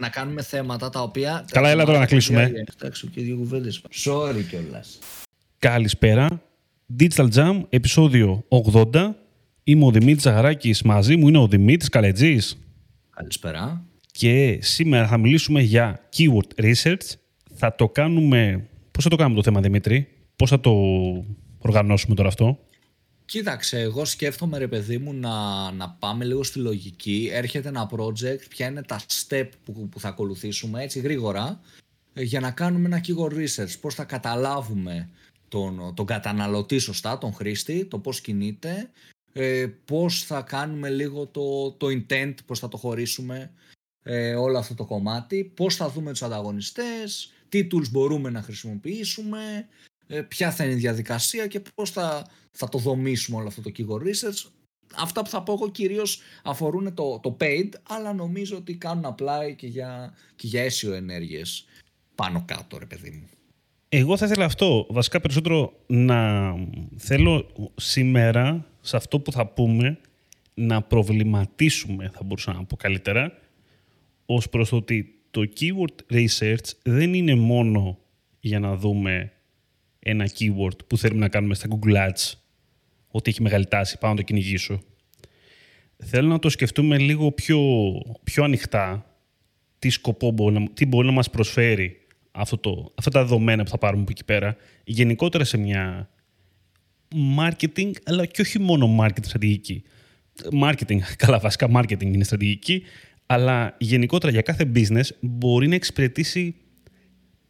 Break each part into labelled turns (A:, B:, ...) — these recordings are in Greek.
A: να κάνουμε θέματα τα οποία.
B: Καλά, έλα τώρα να κλείσουμε.
A: Εντάξει, και δύο κουβέντες. Sorry κιόλας.
B: Καλησπέρα. Digital Jam, επεισόδιο 80. Είμαι ο Δημήτρης Ζαγαράκη. Μαζί μου είναι ο Δημήτρης Καλετζής.
A: Καλησπέρα.
B: Και σήμερα θα μιλήσουμε για keyword research. Θα το κάνουμε. Πώς θα το κάνουμε το θέμα, Δημήτρη, Πώς θα το οργανώσουμε τώρα αυτό;
A: Κοίταξε, εγώ σκέφτομαι ρε παιδί μου να, να πάμε λίγο στη λογική. Έρχεται ένα project, ποια είναι τα step που, που θα ακολουθήσουμε έτσι γρήγορα ε, για να κάνουμε ένα keyword research. Πώς θα καταλάβουμε τον, τον καταναλωτή σωστά, τον χρήστη, το πώς κινείται, ε, πώς θα κάνουμε λίγο το, το intent, πώς θα το χωρίσουμε ε, όλο αυτό το κομμάτι, πώς θα δούμε τους ανταγωνιστές, τι tools μπορούμε να χρησιμοποιήσουμε, ε, ποια θα είναι η διαδικασία και πώς θα, θα το δομήσουμε όλο αυτό το keyword research. Αυτά που θα πω εγώ κυρίως αφορούν το, το paid, αλλά νομίζω ότι κάνουν apply και για, και για αίσιο ενέργειες πάνω κάτω, ρε παιδί μου.
B: Εγώ θα ήθελα αυτό, βασικά περισσότερο να θέλω σήμερα, σε αυτό που θα πούμε, να προβληματίσουμε, θα μπορούσα να πω καλύτερα, ως προς το ότι το keyword research δεν είναι μόνο για να δούμε ένα keyword που θέλουμε να κάνουμε στα Google Ads ότι έχει μεγάλη τάση, πάω να το κυνηγήσω. Θέλω να το σκεφτούμε λίγο πιο, πιο ανοιχτά τι σκοπό μπορεί να, τι μπορεί να μας προσφέρει αυτό το, αυτά τα δεδομένα που θα πάρουμε από εκεί πέρα γενικότερα σε μια marketing, αλλά και όχι μόνο marketing στρατηγική. Marketing, καλά βασικά marketing είναι στρατηγική, αλλά γενικότερα για κάθε business μπορεί να εξυπηρετήσει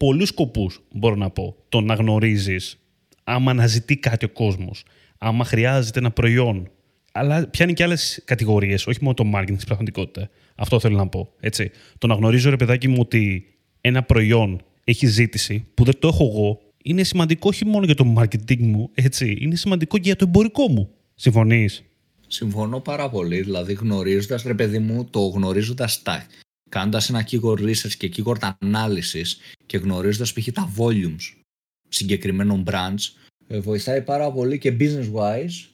B: πολλούς σκοπούς, μπορώ να πω. Το να γνωρίζεις άμα αναζητεί κάτι ο κόσμος, άμα χρειάζεται ένα προϊόν. Αλλά πιάνει και άλλες κατηγορίες, όχι μόνο το marketing στην πραγματικότητα. Αυτό θέλω να πω. Έτσι. Το να γνωρίζω, ρε παιδάκι μου, ότι ένα προϊόν έχει ζήτηση που δεν το έχω εγώ, είναι σημαντικό όχι μόνο για το marketing μου, έτσι. Είναι σημαντικό και για το εμπορικό μου. Συμφωνείς;
A: Συμφωνώ πάρα πολύ. Δηλαδή, γνωρίζοντας, ρε παιδί μου, το γνωρίζοντα τα. Κάνοντας ένα keyword research και keyword analysis και γνωρίζοντας π.χ. τα volumes συγκεκριμένων brands, ε, βοηθάει πάρα πολύ και business wise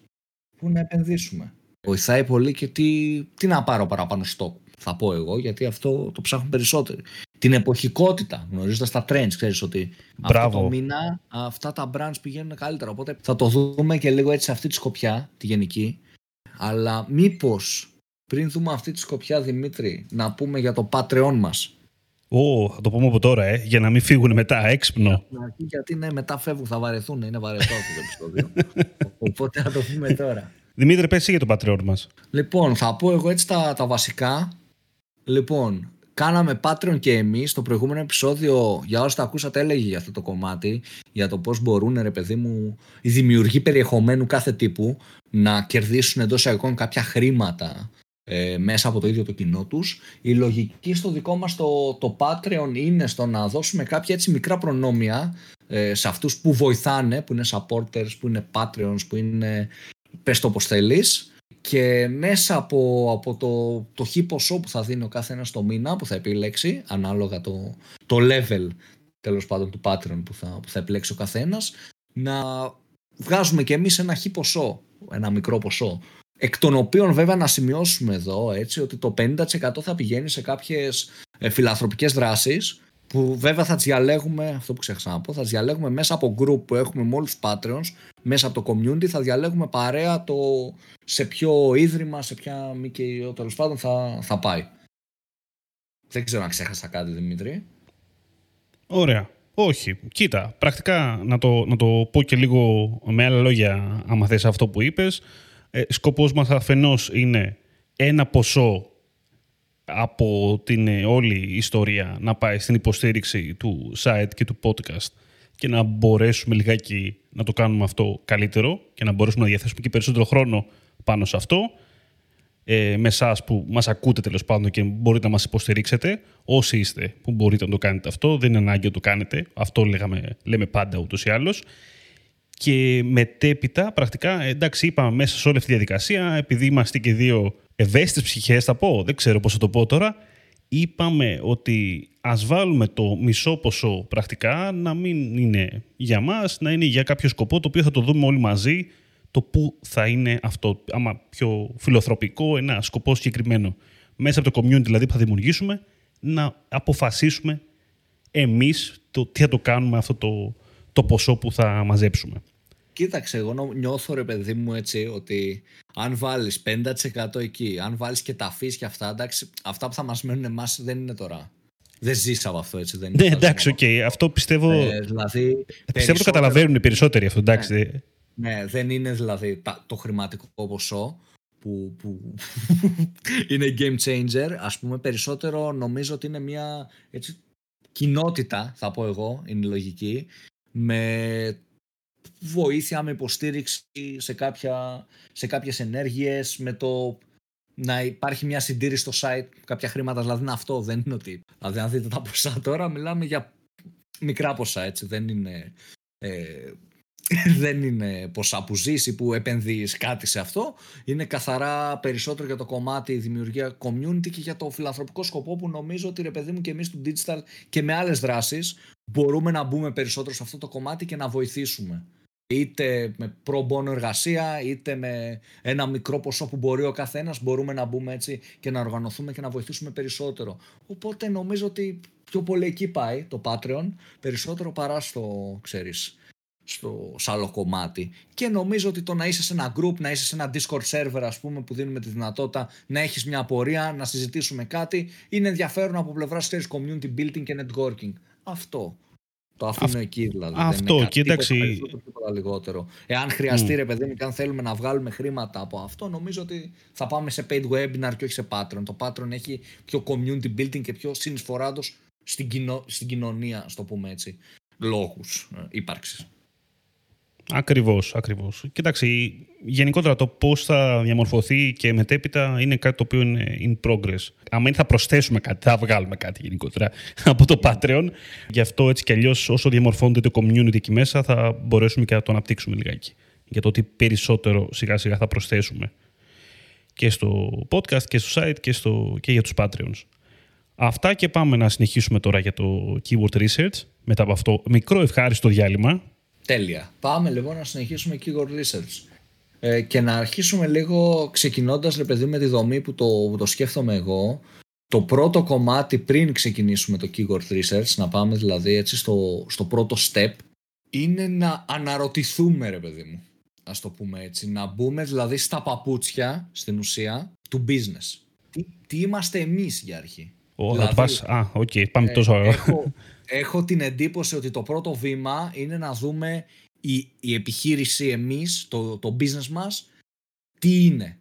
A: που να επενδύσουμε. Βοηθάει πολύ και τι, τι να πάρω παραπάνω στο θα πω εγώ, γιατί αυτό το ψάχνουν περισσότερο. Την εποχικότητα, γνωρίζοντας τα trends, ξέρεις ότι Μπράβο. αυτό το μήνα αυτά τα brands πηγαίνουν καλύτερα. Οπότε θα το δούμε και λίγο έτσι σε αυτή τη σκοπιά, τη γενική. Αλλά μήπως πριν δούμε αυτή τη σκοπιά, Δημήτρη, να πούμε για το Patreon μας.
B: Ω, θα το πούμε από τώρα, ε, για να μην φύγουν μετά, έξυπνο.
A: Γιατί ναι, μετά φεύγουν, θα βαρεθούν, είναι βαρετό αυτό το επεισόδιο. Οπότε θα το πούμε τώρα.
B: Δημήτρη, πες για το Patreon μας.
A: Λοιπόν, θα πω εγώ έτσι τα, τα βασικά. Λοιπόν, κάναμε Patreon και εμείς στο προηγούμενο επεισόδιο, για όσοι τα ακούσατε έλεγε για αυτό το κομμάτι, για το πώς μπορούν ρε παιδί μου οι δημιουργοί περιεχομένου κάθε τύπου να κερδίσουν εντός εικόνων κάποια χρήματα ε, μέσα από το ίδιο το κοινό τους. Η λογική στο δικό μας το, το Patreon είναι στο να δώσουμε κάποια έτσι μικρά προνόμια ε, σε αυτούς που βοηθάνε, που είναι supporters, που είναι Patreons, που είναι πες το όπως θέλεις και μέσα από, από το, το χ ποσό που θα δίνει ο κάθε ένας το μήνα που θα επιλέξει ανάλογα το, το level τέλος πάντων του Patreon που θα, που θα επιλέξει ο καθένας να βγάζουμε και εμείς ένα χ ποσό, ένα μικρό ποσό εκ των οποίων βέβαια να σημειώσουμε εδώ έτσι, ότι το 50% θα πηγαίνει σε κάποιες ε, φιλανθρωπικές δράσεις που βέβαια θα τι διαλέγουμε, αυτό που ξέχασα να πω, θα τι διαλέγουμε μέσα από group που έχουμε με όλου του Patreons, μέσα από το community, θα διαλέγουμε παρέα το σε ποιο ίδρυμα, σε ποια μη τέλος πάντων θα, θα πάει. Δεν ξέρω αν ξέχασα κάτι, Δημήτρη.
B: Ωραία. Όχι. Κοίτα, πρακτικά να το, να το πω και λίγο με άλλα λόγια, άμα θες αυτό που είπες. Ε, σκοπός μας αφενός είναι ένα ποσό από την ε, όλη ιστορία να πάει στην υποστήριξη του site και του podcast και να μπορέσουμε λιγάκι να το κάνουμε αυτό καλύτερο και να μπορέσουμε να διαθέσουμε και περισσότερο χρόνο πάνω σε αυτό. Ε, με εσάς που μας ακούτε τέλος πάντων και μπορείτε να μας υποστηρίξετε όσοι είστε που μπορείτε να το κάνετε αυτό δεν είναι ανάγκη να το κάνετε. Αυτό λέγαμε, λέμε πάντα ούτως ή άλλως και μετέπειτα πρακτικά εντάξει είπαμε μέσα σε όλη αυτή τη διαδικασία επειδή είμαστε και δύο ευαίσθητες ψυχές, θα πω, δεν ξέρω πώς θα το πω τώρα, είπαμε ότι ας βάλουμε το μισό ποσό πρακτικά να μην είναι για μας, να είναι για κάποιο σκοπό το οποίο θα το δούμε όλοι μαζί το που θα είναι αυτό, άμα πιο φιλοθροπικό, ένα σκοπό συγκεκριμένο. Μέσα από το community δηλαδή που θα δημιουργήσουμε, να αποφασίσουμε εμείς το, τι θα το κάνουμε αυτό το, το ποσό που θα μαζέψουμε.
A: Κοίταξε, εγώ νιώθω ρε παιδί μου έτσι ότι αν βάλεις 50% εκεί, αν βάλεις και τα αφήσει και αυτά, εντάξει, αυτά που θα μας μένουν εμάς δεν είναι τώρα. Δεν ζεις από αυτό έτσι. Δεν
B: ναι, εντάξει, ok. Okay. Αυτό πιστεύω. Ε, δηλαδή, πιστεύω το καταλαβαίνουν οι περισσότεροι αυτό. Εντάξει.
A: Ναι, ναι, δεν είναι δηλαδή το χρηματικό ποσό που, που είναι game changer. Ας πούμε, περισσότερο νομίζω ότι είναι μια έτσι, κοινότητα, θα πω εγώ, είναι λογική, με βοήθεια, με υποστήριξη σε, κάποια, σε κάποιες ενέργειες, με το να υπάρχει μια συντήρηση στο site, κάποια χρήματα, δηλαδή είναι αυτό, δεν είναι ότι... Δηλαδή αν δείτε τα ποσά τώρα, μιλάμε για μικρά ποσά, έτσι, δεν είναι... Ε, δεν είναι ποσά που ζήσει που επενδύεις κάτι σε αυτό. Είναι καθαρά περισσότερο για το κομμάτι δημιουργία community και για το φιλανθρωπικό σκοπό που νομίζω ότι ρε παιδί μου και εμείς του digital και με άλλες δράσεις μπορούμε να μπούμε περισσότερο σε αυτό το κομμάτι και να βοηθήσουμε είτε με προμπόνο εργασία, είτε με ένα μικρό ποσό που μπορεί ο καθένας, μπορούμε να μπούμε έτσι και να οργανωθούμε και να βοηθήσουμε περισσότερο. Οπότε νομίζω ότι πιο πολύ εκεί πάει το Patreon, περισσότερο παρά στο, ξέρεις, στο άλλο κομμάτι. Και νομίζω ότι το να είσαι σε ένα group, να είσαι σε ένα Discord server, ας πούμε, που δίνουμε τη δυνατότητα να έχεις μια απορία, να συζητήσουμε κάτι, είναι ενδιαφέρον από πλευράς community building και networking. Αυτό. Το αφήνω εκεί δηλαδή.
B: Αυτό,
A: δεν
B: κοίταξε.
A: Τίποτα λιγότερο. Εάν χρειαστεί, mm. ρε παιδί μου, και αν θέλουμε να βγάλουμε χρήματα από αυτό, νομίζω ότι θα πάμε σε paid webinar και όχι σε Patreon. Το Patreon έχει πιο community building και πιο συνεισφοράντο στην, στην κοινωνία, στο πούμε έτσι, λόγους ε, ύπαρξης.
B: Ακριβώς, ακριβώς. Κοίταξε, γενικότερα το πώς θα διαμορφωθεί και μετέπειτα είναι κάτι το οποίο είναι in progress. Αν θα προσθέσουμε κάτι, θα βγάλουμε κάτι γενικότερα από το Patreon. Γι' αυτό έτσι κι αλλιώς, όσο διαμορφώνεται το community εκεί μέσα, θα μπορέσουμε και να το αναπτύξουμε λιγάκι. Για το ότι περισσότερο σιγά σιγά θα προσθέσουμε και στο podcast και στο site και, στο, και για τους Patreons. Αυτά και πάμε να συνεχίσουμε τώρα για το keyword research. Μετά από αυτό μικρό ευχάριστο διάλειμμα
A: Τέλεια. Πάμε λοιπόν να συνεχίσουμε keyword research. Ε, και να αρχίσουμε λίγο ξεκινώντας ρε παιδί με τη δομή που το, που το σκέφτομαι εγώ. Το πρώτο κομμάτι πριν ξεκινήσουμε το keyword research, να πάμε δηλαδή έτσι στο, στο πρώτο step, είναι να αναρωτηθούμε ρε παιδί μου. Ας το πούμε έτσι. Να μπούμε δηλαδή στα παπούτσια στην ουσία του business. Τι, τι είμαστε εμείς για αρχή.
B: Oh, δηλαδή, α, okay, πάμε ε, τόσο.
A: Έχω, έχω την εντύπωση ότι το πρώτο βήμα είναι να δούμε η, η επιχείρηση εμείς, το, το business μας, τι είναι,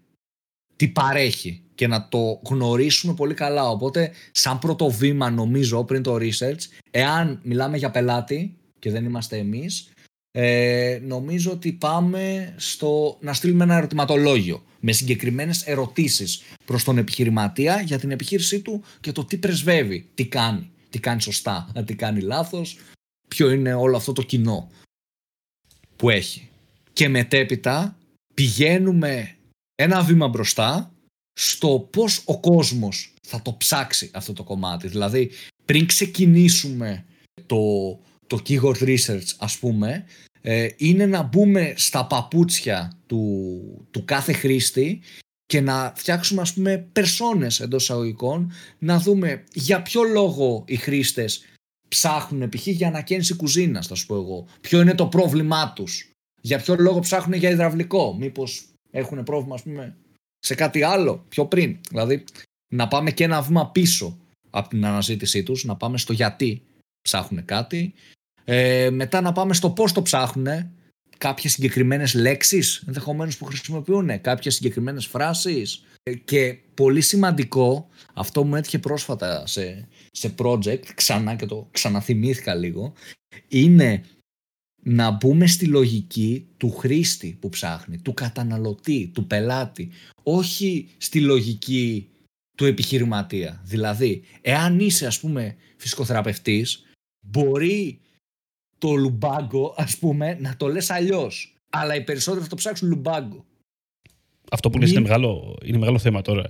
A: τι παρέχει και να το γνωρίσουμε πολύ καλά. Οπότε, σαν πρώτο βήμα νομίζω πριν το research, εάν μιλάμε για πελάτη και δεν είμαστε εμείς, ε, νομίζω ότι πάμε στο να στείλουμε ένα ερωτηματολόγιο με συγκεκριμένες ερωτήσεις προς τον επιχειρηματία για την επιχείρησή του και το τι πρεσβεύει, τι κάνει τι κάνει σωστά, τι κάνει λάθος, ποιο είναι όλο αυτό το κοινό που έχει. Και μετέπειτα πηγαίνουμε ένα βήμα μπροστά στο πώς ο κόσμος θα το ψάξει αυτό το κομμάτι. Δηλαδή πριν ξεκινήσουμε το, το keyword research ας πούμε ε, είναι να μπούμε στα παπούτσια του, του κάθε χρήστη και να φτιάξουμε ας πούμε περσόνες εντός εισαγωγικών να δούμε για ποιο λόγο οι χρήστες ψάχνουν π.χ. για ανακαίνιση κουζίνας θα σου πω εγώ. Ποιο είναι το πρόβλημά τους. Για ποιο λόγο ψάχνουν για υδραυλικό. Μήπως έχουν πρόβλημα ας πούμε σε κάτι άλλο πιο πριν. Δηλαδή να πάμε και ένα βήμα πίσω από την αναζήτησή τους να πάμε στο γιατί ψάχνουν κάτι. Ε, μετά να πάμε στο πώς το ψάχνουν κάποιες συγκεκριμένες λέξεις ενδεχομένως που χρησιμοποιούν, κάποιες συγκεκριμένες φράσεις ε, και πολύ σημαντικό, αυτό μου έτυχε πρόσφατα σε, σε project, ξανά και το ξαναθυμήθηκα λίγο, είναι να μπούμε στη λογική του χρήστη που ψάχνει, του καταναλωτή, του πελάτη, όχι στη λογική του επιχειρηματία. Δηλαδή, εάν είσαι ας πούμε φυσικοθεραπευτής, μπορεί το λουμπάγκο, ας πούμε, να το λες αλλιώς. Αλλά οι περισσότεροι θα το ψάξουν λουμπάγκο.
B: Αυτό που λες είναι, μεγάλο, είναι μεγάλο θέμα τώρα.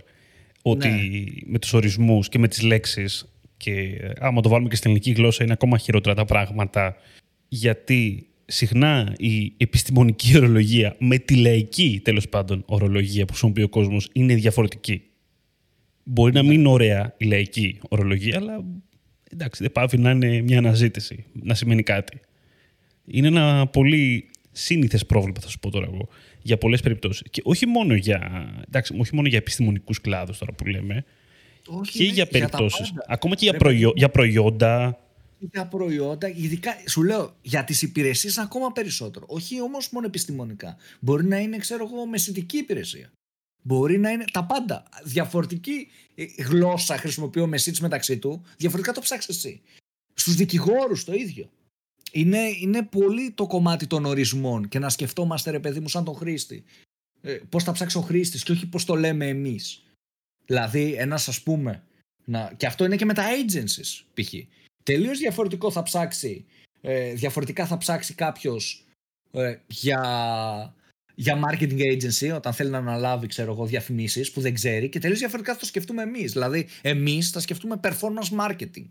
B: Ότι ναι. με τους ορισμούς και με τις λέξεις και άμα το βάλουμε και στην ελληνική γλώσσα είναι ακόμα χειρότερα τα πράγματα γιατί συχνά η επιστημονική ορολογία με τη λαϊκή τέλος πάντων ορολογία που χρησιμοποιεί ο κόσμος είναι διαφορετική. Μπορεί να μην είναι ωραία η λαϊκή ορολογία, αλλά εντάξει, δεν πάβει να είναι μια αναζήτηση, να σημαίνει κάτι. Είναι ένα πολύ σύνηθες πρόβλημα, θα σου πω τώρα εγώ, για πολλές περιπτώσεις. Και όχι μόνο για, εντάξει, όχι μόνο για επιστημονικούς κλάδους τώρα που λέμε,
A: Όχι,
B: και
A: ναι,
B: για περιπτώσει.
A: τα πάντα.
B: Ακόμα και για,
A: Ρε,
B: προϊό- για προϊόντα.
A: για προϊόντα, ειδικά σου λέω για τις υπηρεσίες ακόμα περισσότερο. Όχι όμως μόνο επιστημονικά. Μπορεί να είναι, ξέρω εγώ, μεσητική υπηρεσία. Μπορεί να είναι τα πάντα. Διαφορετική ε, γλώσσα χρησιμοποιεί ο μεσίτη μεταξύ του, διαφορετικά το ψάξεις εσύ. Στους δικηγόρους το ίδιο. Είναι, είναι πολύ το κομμάτι των ορισμών και να σκεφτόμαστε, ρε παιδί μου, σαν τον χρήστη. Ε, πώς θα ψάξει ο χρήστης και όχι πώς το λέμε εμείς. Δηλαδή, ένας ας πούμε. Να, και αυτό είναι και με τα agencies, π.χ. Τελείως διαφορετικό θα ψάξει. Ε, διαφορετικά θα ψάξει κάποιος ε, για, για marketing agency όταν θέλει να αναλάβει ξέρω εγώ, διαφημίσεις που δεν ξέρει και τελείως διαφορετικά θα το σκεφτούμε εμείς. Δηλαδή εμείς θα σκεφτούμε performance marketing.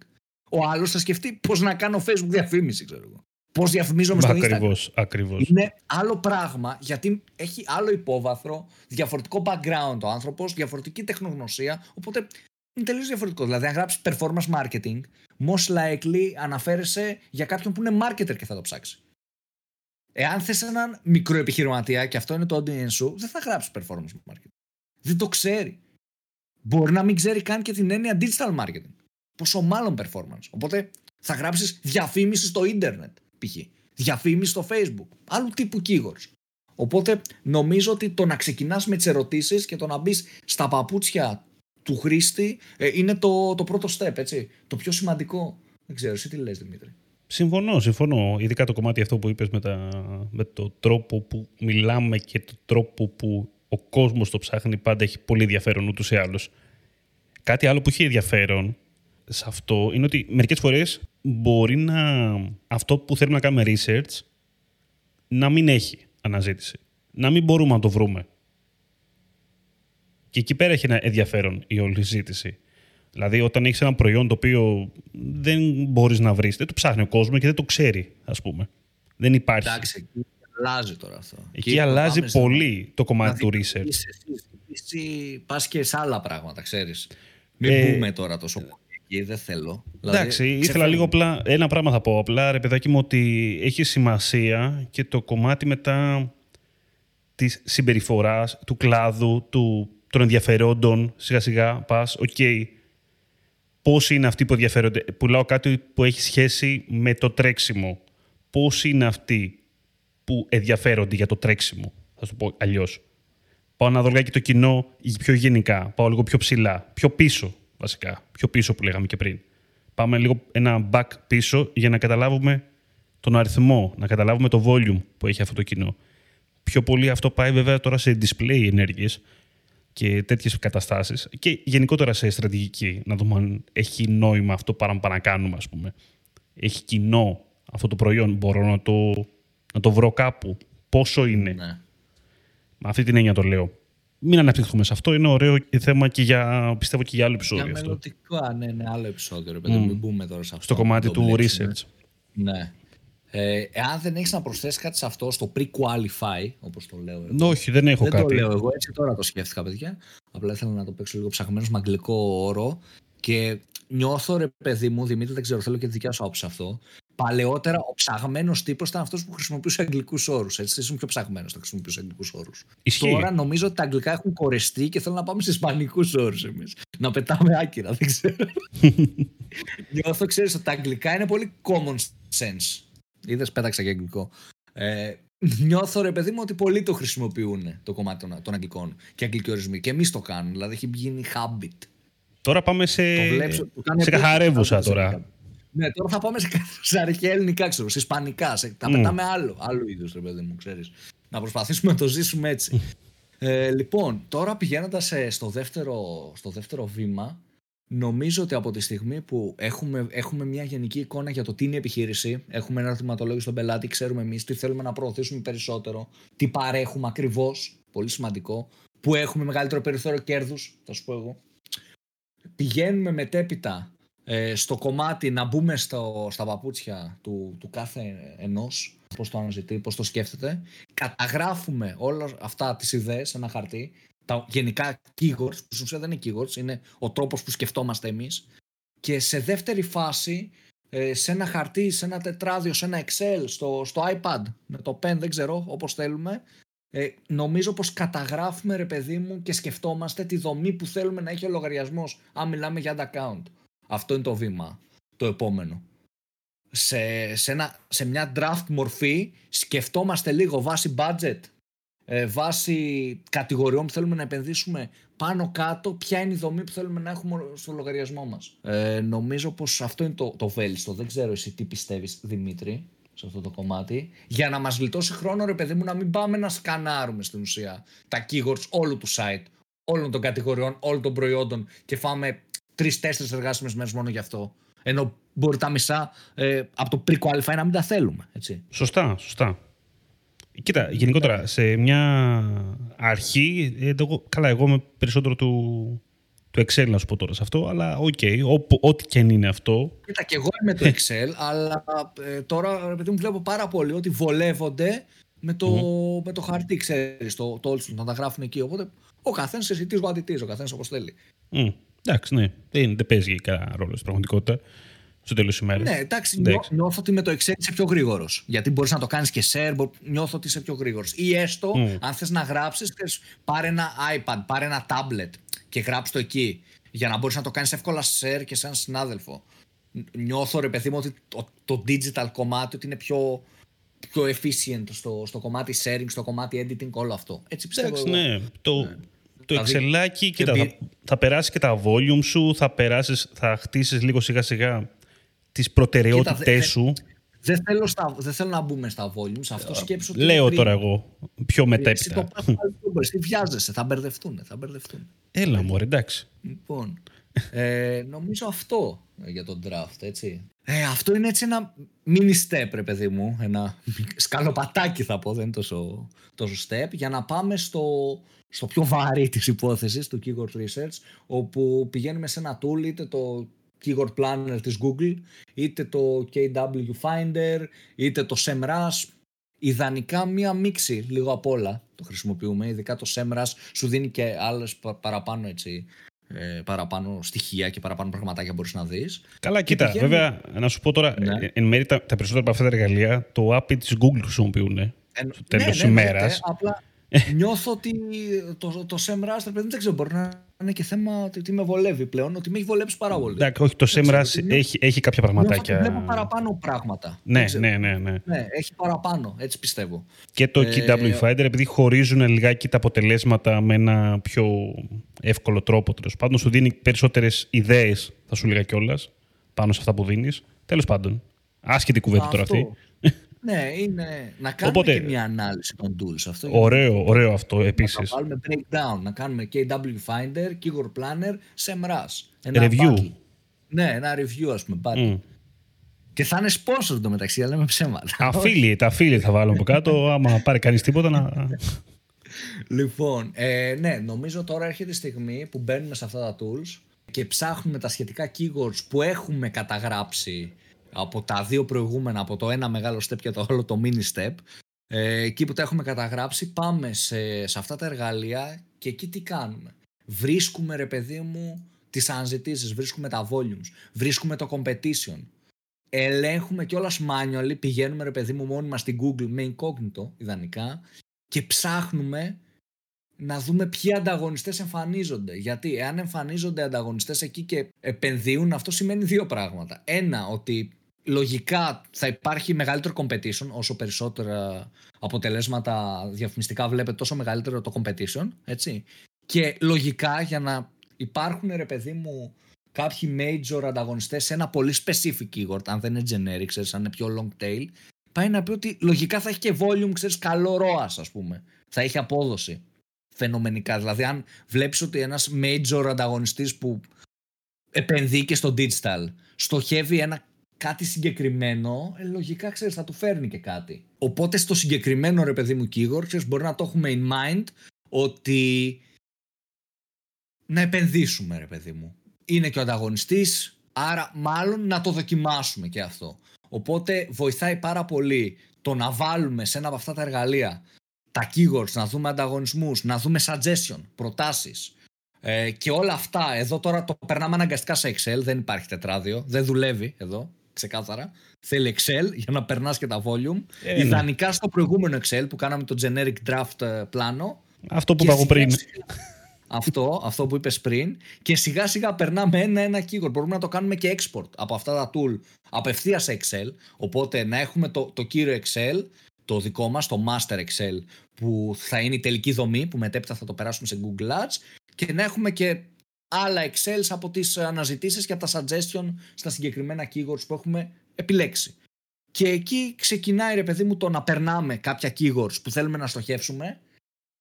A: Ο άλλος θα σκεφτεί πώς να κάνω facebook διαφήμιση ξέρω εγώ. Πώς διαφημίζομαι στο Instagram.
B: Ακριβώς, ακριβώς.
A: Είναι άλλο πράγμα γιατί έχει άλλο υπόβαθρο, διαφορετικό background ο άνθρωπος, διαφορετική τεχνογνωσία, οπότε είναι τελείως διαφορετικό. Δηλαδή αν γράψεις performance marketing, most likely αναφέρεσαι για κάποιον που είναι marketer και θα το ψάξει. Εάν θες έναν μικροεπιχειρηματία και αυτό είναι το audience σου, δεν θα γράψεις performance marketing. Δεν το ξέρει. Μπορεί να μην ξέρει καν και την έννοια digital marketing. Πόσο μάλλον performance. Οπότε θα γράψεις διαφήμιση στο ίντερνετ, π.χ. Διαφήμιση στο facebook. Άλλου τύπου keywords. Οπότε νομίζω ότι το να ξεκινάς με τις ερωτήσεις και το να μπεις στα παπούτσια του χρήστη ε, είναι το, το πρώτο step, έτσι. Το πιο σημαντικό. Δεν ξέρω, εσύ τι λες Δημήτρη;
B: Συμφωνώ, συμφωνώ. Ειδικά το κομμάτι αυτό που είπες με, τα, με το τρόπο που μιλάμε και το τρόπο που ο κόσμος το ψάχνει πάντα έχει πολύ ενδιαφέρον ούτως ή άλλως. Κάτι άλλο που έχει ενδιαφέρον σε αυτό είναι ότι μερικές φορές μπορεί να αυτό που θέλουμε να κάνουμε research να μην έχει αναζήτηση. Να μην μπορούμε να το βρούμε. Και εκεί πέρα έχει ένα ενδιαφέρον η όλη συζήτηση. Δηλαδή, όταν έχεις ένα προϊόν το οποίο δεν μπορείς να βρεις, δεν το ψάχνει ο κόσμος και δεν το ξέρει, ας πούμε. Δεν υπάρχει.
A: Εντάξει, εκεί αλλάζει τώρα αυτό.
B: Εκεί αλλάζει
A: πάμε σε-
B: πολύ το κομμάτι του
A: Δηλαδή,
B: research.
A: Εσύ, εσύ πας και σε άλλα πράγματα, ξέρεις. Μην
B: Ε,
A: μπούμε τώρα τόσο πολύ εκεί, δεν θέλω.
B: Εντάξει,
A: Δηλαδή,
B: ήθελα
A: ξεφεύγουμε.
B: λίγο απλά. Ένα πράγμα θα πω απλά, ρε παιδάκι μου, ότι έχει σημασία και το κομμάτι μετά της συμπεριφοράς, του κλάδου, του, των ενδιαφερόντων. Σιγά σιγά πας, οκ. Πώς είναι αυτοί που ενδιαφέρονται; Πουλάω κάτι που έχει σχέση με το τρέξιμο. Πώς είναι αυτοί που ενδιαφέρονται για το τρέξιμο; Θα σου το πω αλλιώς. Πάω να δω λιγάκι το κοινό πιο γενικά. Πάω λίγο πιο ψηλά. Πιο πίσω, βασικά. Πιο πίσω που λέγαμε και πριν. Πάμε λίγο ένα back πίσω για να καταλάβουμε τον αριθμό, να καταλάβουμε το volume που έχει αυτό το κοινό. Πιο πολύ αυτό πάει βέβαια τώρα σε display ενέργειες και τέτοιες καταστάσεις και γενικότερα σε στρατηγική, να δούμε αν έχει νόημα αυτό παρά να κάνουμε, ας πούμε. Έχει κοινό αυτό το προϊόν, μπορώ να το, να το βρω κάπου. Πόσο είναι;
A: Ναι.
B: Με αυτή την έννοια το λέω. Μην αναπτυχθούμε σε αυτό. Είναι ωραίο θέμα και για, πιστεύω και για άλλο επεισόδιο
A: Για
B: αυτό.
A: μελλοντικό, ναι, ναι, άλλο επεισόδιο, ρε παιδί, μην μπούμε τώρα σε αυτό.
B: Στο κομμάτι
A: μην το
B: του
A: μπλέξουμε.
B: research.
A: Ναι. Ε, εάν δεν έχεις να προσθέσεις κάτι σε αυτό, στο pre-qualify, όπως το λέω εγώ,
B: Όχι, δεν έχω
A: δεν
B: κάτι.
A: το λέω εγώ, έτσι τώρα το σκέφτηκα, παιδιά. Απλά ήθελα να το παίξω λίγο ψαγμένο με αγγλικό όρο και νιώθω, ρε παιδί μου, Δημήτρη, δεν ξέρω, θέλω και τη δικιά σου άποψη σε αυτό. Παλαιότερα ο ψαγμένος τύπος ήταν αυτός που χρησιμοποιούσε αγγλικούς όρους. Έτσι, ήσουν πιο ψαγμένος να χρησιμοποιούσε αγγλικούς όρους.
B: Ισχύει.
A: Τώρα νομίζω ότι τα αγγλικά έχουν κορεστεί και θέλω να πάμε σε ισπανικούς όρους εμείς. Να πετάμε άκυρα, δεν ξέρω. Νιώθω, ξέρεις, ότι τα αγγλικά είναι πολύ common sense. Είδες, πέταξα και αγγλικό. Ε, νιώθω, ρε παιδί μου, ότι πολλοί το χρησιμοποιούν το κομμάτι των, των αγγλικών και αγγλικοί ορισμοί. Και εμείς το κάνουμε. Δηλαδή έχει γίνει habit.
B: Τώρα πάμε σε,
A: Το βλέπεις, το κάνει
B: σε
A: επίσης
B: καθαρεύουσα
A: σε
B: τώρα.
A: ελληνικά. Ναι, τώρα θα πάμε σε, σε αρχαία ελληνικά, ξέρω, σε ισπανικά. Σε, τα
B: Μμ.
A: πετάμε άλλο, άλλο είδου, ρε παιδί μου, ξέρεις. Να προσπαθήσουμε να το ζήσουμε έτσι. ε, λοιπόν, τώρα πηγαίνοντας στο, δεύτερο, στο δεύτερο βήμα, νομίζω ότι από τη στιγμή που έχουμε, έχουμε μια γενική εικόνα για το τι είναι η επιχείρηση, έχουμε ένα ερωτηματολόγιο στον πελάτη, ξέρουμε εμείς τι θέλουμε να προωθήσουμε περισσότερο, τι παρέχουμε ακριβώς, πολύ σημαντικό, που έχουμε μεγαλύτερο περιθώριο κέρδους, θα σου πω εγώ πηγαίνουμε μετέπειτα ε, στο κομμάτι να μπούμε στο, στα παπούτσια του, του κάθε ενός, πώς το αναζητεί, πώς το σκέφτεται. Καταγράφουμε όλα αυτά τις ιδέες σε ένα χαρτί. Τα γενικά keywords, που στην ουσία δεν είναι keywords, είναι ο τρόπος που σκεφτόμαστε εμείς. Και σε δεύτερη φάση, ε, σε ένα χαρτί, σε ένα τετράδιο, σε ένα Excel, στο, στο iPad, με το pen, δεν ξέρω, όπως θέλουμε, ε, νομίζω πως καταγράφουμε ρε παιδί μου και σκεφτόμαστε τη δομή που θέλουμε να έχει ο λογαριασμός αν μιλάμε για account. Αυτό είναι το βήμα, το επόμενο. Σε, σε, ένα, σε μια draft μορφή σκεφτόμαστε λίγο βάσει budget, ε, βάσει κατηγοριών που θέλουμε να επενδύσουμε πάνω κάτω ποια είναι η δομή που θέλουμε να έχουμε στο λογαριασμό μας. Ε, νομίζω πως αυτό είναι το, το βέλιστο. Δεν ξέρω εσύ τι πιστεύεις Δημήτρη σε αυτό το κομμάτι, για να μας γλιτώσει χρόνο ρε παιδί μου να μην πάμε να σκανάρουμε στην ουσία τα keywords όλου του site, όλων των κατηγοριών, όλων των προϊόντων και φάμε τρει-τέσσερι εργάσιμες μέρες μόνο γι' αυτό. Ενώ μπορεί τα μισά ε, από το pre-qualify να μην τα θέλουμε. Έτσι.
B: Σωστά, σωστά. Κοίτα, γενικότερα σε μια αρχή, ε, καλά, εγώ είμαι περισσότερο του, το Excel να σου πω τώρα σε αυτό, αλλά ok, okay, ό,τι και αν είναι αυτό.
A: Κοίτα, και εγώ είμαι το Excel, αλλά ε, τώρα επειδή μου βλέπω πάρα πολύ ότι βολεύονται με το, mm, με το χαρτί, ξέρεις, το, το να τα γράφουν εκεί. Οπότε ο καθένας εσύ τι γουαντιτή, ο καθένας όπως θέλει.
B: Mm. Εντάξει, ναι. Δεν, δεν παίζει κανένα ρόλο στην πραγματικότητα. Στο τέλος της ημέρας.
A: Ναι, εντάξει, εντάξει. νιώθω ότι με το Excel είσαι πιο γρήγορος. Γιατί μπορείς να το κάνεις και share, νιώθω ότι είσαι πιο γρήγορος. Ή έστω, mm. αν θες να γράψεις, πάρε ένα iPad, πάρε ένα tablet και γράψει το εκεί. Για να μπορείς να το κάνεις εύκολα share και σε έναν συνάδελφο. Νιώθω ρε παιδί μου ότι το, το digital κομμάτι ότι είναι πιο, πιο efficient στο, στο κομμάτι sharing, στο κομμάτι editing, όλο αυτό. Έτσι πιστεύω.
B: Εντάξει, ναι. Το, ναι. Το δηλαδή, κοίτα, θα, θα περάσει και τα volume σου, θα, περάσεις, θα χτίσεις λίγο σιγά σιγά τις προτεραιότητές σου.
A: Δεν θέλω, στα, δεν θέλω να μπούμε στα volumes. Αυτό σκέψω ότι.
B: Λέω τώρα εγώ. Πιο μετέπειτα.
A: το εσύ βιάζεσαι. Θα μπερδευτούν. Θα μπερδευτούν.
B: Έλα μου, εντάξει.
A: Λοιπόν. ε, νομίζω αυτό για τον draft, έτσι. Ε, αυτό είναι έτσι ένα mini step, ρε παιδί μου. Ένα σκαλοπατάκι θα πω, δεν είναι τόσο, τόσο step, για να πάμε στο, στο πιο βαρύ της υπόθεσης του keyword research, όπου πηγαίνουμε σε ένα tool, είτε το keyword planner της Google, είτε το KW Finder, είτε το SEMrush. Ιδανικά μία μίξη λίγο απ' όλα το χρησιμοποιούμε, ειδικά το SEMrush σου δίνει και άλλες παραπάνω έτσι, ε, παραπάνω στοιχεία και παραπάνω πραγματάκια μπορείς να δεις.
B: Καλά, κοίτα, βέβαια, να σου πω τώρα, ναι. Ε, εν μέρει τα, τα περισσότερα από αυτά τα εργαλεία, το API της Google χρησιμοποιούν, ε, στο τέλος ναι, ναι, ημέρας.
A: απλά νιώθω ότι το, το SEMrush, δεν ξέρω, μπορεί να είναι και θέμα ότι με βολεύει πλέον, ότι με έχει βολέψει πάρα πολύ.
B: Εντάξει, όχι, το SEMrush έχει, έχει κάποια πραγματάκια.
A: Βλέπω παραπάνω πράγματα.
B: Ναι, ναι, ναι, ναι.
A: Ναι, έχει παραπάνω, έτσι πιστεύω.
B: Και το ε, KW Finder, επειδή χωρίζουν λιγάκι τα αποτελέσματα με ένα πιο εύκολο τρόπο, τέλος πάντων, σου δίνει περισσότερες ιδέες, θα σου λέγα κιόλας, πάνω σε αυτά που δίνεις. Τέλος πάντων. Άσχετη κουβέντα τώρα αυτή.
A: Ναι, είναι να κάνουμε Οπότε, και μια ανάλυση των tools. Αυτό
B: ωραίο, ωραίο αυτό επίσης.
A: Να βάλουμε breakdown, να κάνουμε KW Finder, Keyword Planner, SEMrush.
B: Ένα review.
A: Ναι, ένα review ας πούμε. Mm. Και θα είναι sponsor το μεταξύ, αλλά λέμε ψέματα.
B: τα φίλοι θα βάλουμε από κάτω, άμα πάρει κανείς τίποτα να...
A: Λοιπόν, ε, ναι, νομίζω τώρα έρχεται η στιγμή που μπαίνουμε σε αυτά τα tools και ψάχνουμε τα σχετικά keywords που έχουμε καταγράψει από τα δύο προηγούμενα, από το ένα μεγάλο step και το άλλο το mini step, ε, εκεί που τα έχουμε καταγράψει, πάμε σε, σε αυτά τα εργαλεία και εκεί τι κάνουμε. Βρίσκουμε ρε παιδί μου τις αναζητήσεις, βρίσκουμε τα volumes, βρίσκουμε το competition. Ελέγχουμε κιόλα manually, πηγαίνουμε ρε παιδί μου μόνοι μας στην Google με incognito ιδανικά και ψάχνουμε να δούμε ποιοι ανταγωνιστές εμφανίζονται. Γιατί εάν εμφανίζονται ανταγωνιστές εκεί και επενδύουν, αυτό σημαίνει δύο πράγματα. Ένα, ότι λογικά θα υπάρχει μεγαλύτερο competition όσο περισσότερα αποτελέσματα διαφημιστικά βλέπετε τόσο μεγαλύτερο το competition έτσι. Και λογικά για να υπάρχουν ρε παιδί μου κάποιοι major ανταγωνιστές σε ένα πολύ specific keyword αν δεν είναι generic ξέρεις αν είναι πιο long tail πάει να πει ότι λογικά θα έχει και volume ξέρεις καλό ROAS ας πούμε. Θα έχει απόδοση φαινομενικά. Δηλαδή αν βλέπεις ότι ένας major ανταγωνιστής που επενδύει και στο digital στοχεύει ένα κάτι συγκεκριμένο, ε, λογικά ξέρεις θα του φέρνει και κάτι. Οπότε στο συγκεκριμένο ρε παιδί μου keyword, ξέρεις, μπορεί να το έχουμε in mind ότι να επενδύσουμε ρε παιδί μου. Είναι και ο ανταγωνιστής, άρα μάλλον να το δοκιμάσουμε και αυτό. Οπότε βοηθάει πάρα πολύ το να βάλουμε σε ένα από αυτά τα εργαλεία τα keywords, να δούμε ανταγωνισμούς, να δούμε suggestion, προτάσεις ε, και όλα αυτά. Εδώ τώρα το περνάμε αναγκαστικά σε Excel, δεν υπάρχει τετράδιο, δεν δουλεύει εδώ, ξεκάθαρα. Θέλει Excel για να περνάς και τα volume. Ε, ναι. Ιδανικά στο προηγούμενο Excel που κάναμε το generic draft ε, πλάνο.
B: Αυτό που είπα πριν.
A: αυτό, αυτό που είπες πριν. Και σιγά σιγά περνάμε ένα-ένα keyword. Μπορούμε να το κάνουμε και export από αυτά τα tool απευθείας σε Excel. Οπότε να έχουμε το, το κύριο Excel το δικό μας, το Master Excel, που θα είναι η τελική δομή, που μετέπειτα θα το περάσουμε σε Google Ads και να έχουμε και άλλα Excel από τις αναζητήσεις και από τα suggestion στα συγκεκριμένα keywords που έχουμε επιλέξει. Και εκεί ξεκινάει ρε παιδί μου το να περνάμε κάποια keywords που θέλουμε να στοχεύσουμε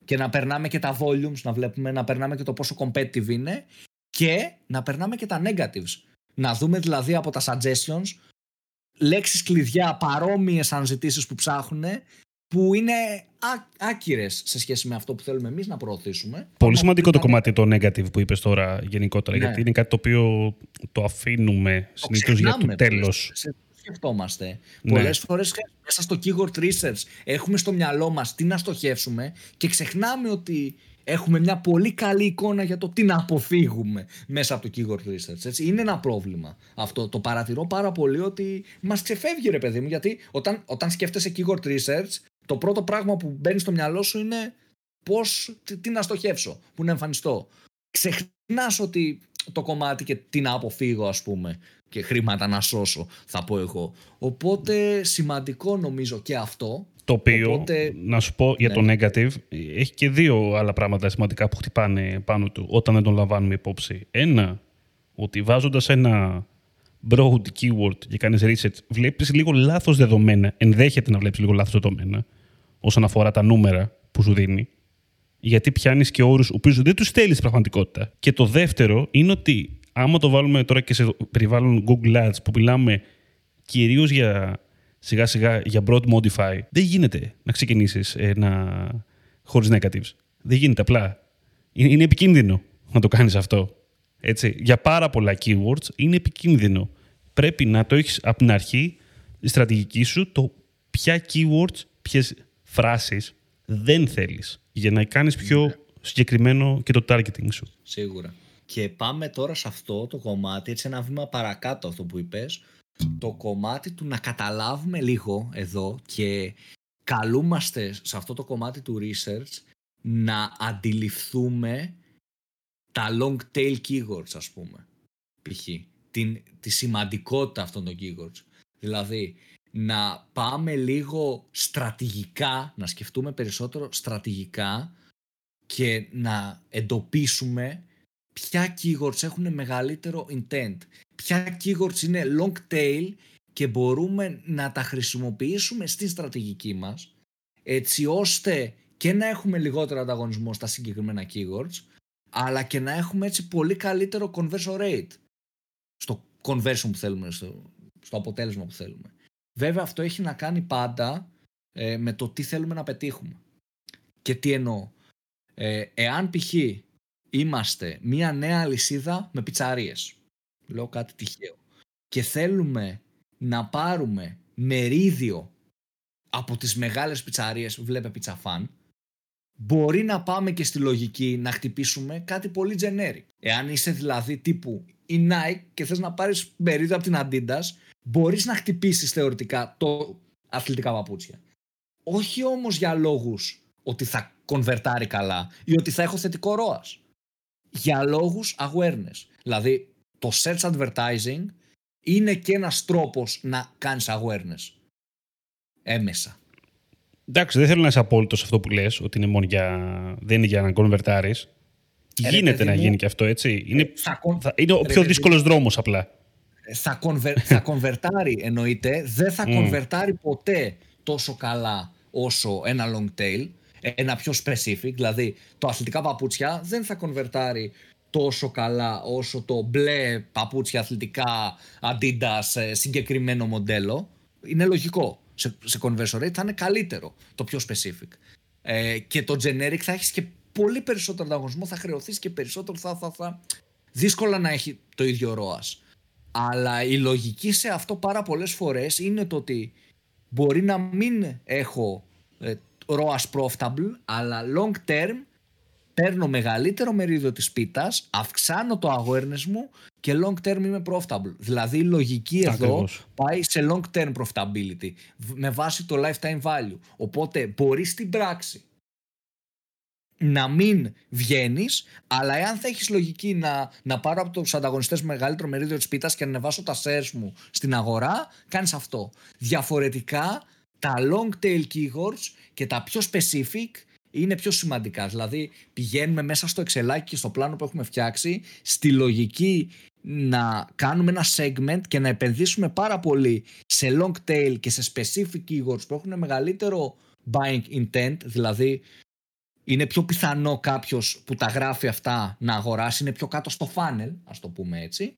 A: και να περνάμε και τα volumes, να βλέπουμε, να περνάμε και το πόσο competitive είναι και να περνάμε και τα negatives. Να δούμε δηλαδή από τα suggestions λέξεις κλειδιά παρόμοιες αναζητήσεις που ψάχνουν που είναι άκυρες σε σχέση με αυτό που θέλουμε εμείς να προωθήσουμε.
B: Πολύ σημαντικό το κομμάτι το negative που είπες τώρα γενικότερα, ναι. γιατί είναι κάτι το οποίο το αφήνουμε συνήθως για το τέλος.
A: Σε, σκεφτόμαστε. Ναι. Πολλές φορές μέσα στο keyword research έχουμε στο μυαλό μας τι να στοχεύσουμε και ξεχνάμε ότι έχουμε μια πολύ καλή εικόνα για το τι να αποφύγουμε μέσα από το keyword research. Έτσι. Είναι ένα πρόβλημα αυτό. Το παρατηρώ πάρα πολύ ότι μας ξεφεύγει ρε παιδί μου γιατί όταν, όταν σκέφτεσαι keyword research το πρώτο πράγμα που μπαίνει στο μυαλό σου είναι πώς, τι, να στοχεύσω, που να εμφανιστώ. Ξεχνάς ότι το κομμάτι και τι να αποφύγω ας πούμε και χρήματα να σώσω θα πω εγώ. Οπότε σημαντικό νομίζω και αυτό
B: το οποίο, να σου πω για το ναι. negative, έχει και δύο άλλα πράγματα σημαντικά που χτυπάνε πάνω του όταν δεν τον λαμβάνουμε υπόψη. Ένα, ότι βάζοντας ένα broad keyword και κάνεις research, βλέπεις λίγο λάθος δεδομένα, ενδέχεται να βλέπεις λίγο λάθος δεδομένα, όσον αφορά τα νούμερα που σου δίνει, γιατί πιάνεις και όρους ο οποίους δεν τους στέλνεις στην πραγματικότητα. Και το δεύτερο είναι ότι άμα το βάλουμε τώρα και σε περιβάλλον Google Ads που μιλάμε κυρίως για σιγά σιγά για broad modify, δεν γίνεται να ξεκινήσεις ένα χωρίς negatives. Δεν γίνεται απλά. Είναι, επικίνδυνο να το κάνεις αυτό. Έτσι. Για πάρα πολλά keywords είναι επικίνδυνο. Πρέπει να το έχεις από την αρχή η στρατηγική σου το ποια keywords, ποιες φράσεις δεν θέλεις για να κάνεις πιο ναι. συγκεκριμένο και το targeting σου.
A: Σίγουρα. Και πάμε τώρα σε αυτό το κομμάτι, έτσι ένα βήμα παρακάτω αυτό που είπες, το κομμάτι του να καταλάβουμε λίγο εδώ και καλούμαστε σε αυτό το κομμάτι του research να αντιληφθούμε τα long tail keywords ας πούμε π.χ. Την, τη σημαντικότητα αυτών των keywords δηλαδή να πάμε λίγο στρατηγικά να σκεφτούμε περισσότερο στρατηγικά και να εντοπίσουμε ποια keywords έχουν μεγαλύτερο intent ποια keywords είναι long tail και μπορούμε να τα χρησιμοποιήσουμε στην στρατηγική μας έτσι ώστε και να έχουμε λιγότερο ανταγωνισμό στα συγκεκριμένα keywords αλλά και να έχουμε έτσι πολύ καλύτερο conversion rate στο conversion που θέλουμε, στο, στο αποτέλεσμα που θέλουμε. Βέβαια αυτό έχει να κάνει πάντα ε, με το τι θέλουμε να πετύχουμε. Και τι εννοώ. Ε, εάν π.χ. είμαστε μια νέα αλυσίδα με πιτσαρίες λέω κάτι τυχαίο, και θέλουμε να πάρουμε μερίδιο από τις μεγάλες πιτσαρίες, βλέπε πιτσαφάν, μπορεί να πάμε και στη λογική να χτυπήσουμε κάτι πολύ generic. Εάν είσαι δηλαδή τύπου η Nike και θες να πάρεις μερίδιο από την Adidas, μπορείς να χτυπήσεις θεωρητικά το αθλητικά παπούτσια. Όχι όμως για λόγους ότι θα κονβερτάρει καλά ή ότι θα έχω θετικό ROAS. Για λόγους awareness. Δηλαδή το search advertising είναι και ένας τρόπος να κάνεις awareness. Έμεσα.
B: Εντάξει, δεν θέλω να είσαι απόλυτος σε αυτό που λες, ότι είναι μόνο για... δεν είναι για να κονβερτάρεις. Ε, Γίνεται να γίνει και αυτό, έτσι. Είναι, θα, θα, είναι ο πιο δύσκολος δρόμος απλά.
A: Θα, κονβερ, θα κονβερτάρει εννοείται, δεν θα mm. κονβερτάρει ποτέ τόσο καλά όσο ένα long tail, ένα πιο specific, δηλαδή το αθλητικά παπούτσια δεν θα κονβερτάρει τόσο καλά όσο το μπλε παπούτσια αθλητικά Adidas συγκεκριμένο μοντέλο. Είναι λογικό. Σε, σε conversion rate θα είναι καλύτερο το πιο specific. Ε, και το generic θα έχεις και πολύ περισσότερο ανταγωνισμό, θα χρεωθείς και περισσότερο, θα, θα, θα. Δύσκολα να έχει το ίδιο ROAS. Αλλά η λογική σε αυτό πάρα πολλές φορές είναι το ότι μπορεί να μην έχω ε, ROAS profitable, αλλά long term παίρνω μεγαλύτερο μερίδιο της πίτας, αυξάνω το awareness μου και long term είμαι profitable. Δηλαδή η λογική εδώ πάει σε long term profitability με βάση το lifetime value. Οπότε μπορείς στην πράξη να μην βγαίνεις, αλλά εάν θα έχεις λογική να, να πάρω από τους ανταγωνιστές μεγαλύτερο μερίδιο της πίτας και να ανεβάσω τα shares μου στην αγορά, κάνεις αυτό. Διαφορετικά, τα long tail keywords και τα πιο specific είναι πιο σημαντικά. Δηλαδή, πηγαίνουμε μέσα στο Excel και στο πλάνο που έχουμε φτιάξει, στη λογική να κάνουμε ένα segment και να επενδύσουμε πάρα πολύ σε long tail και σε specific keywords που έχουν μεγαλύτερο buying intent, δηλαδή είναι πιο πιθανό κάποιος που τα γράφει αυτά να αγοράσει, είναι πιο κάτω στο funnel, ας το πούμε έτσι.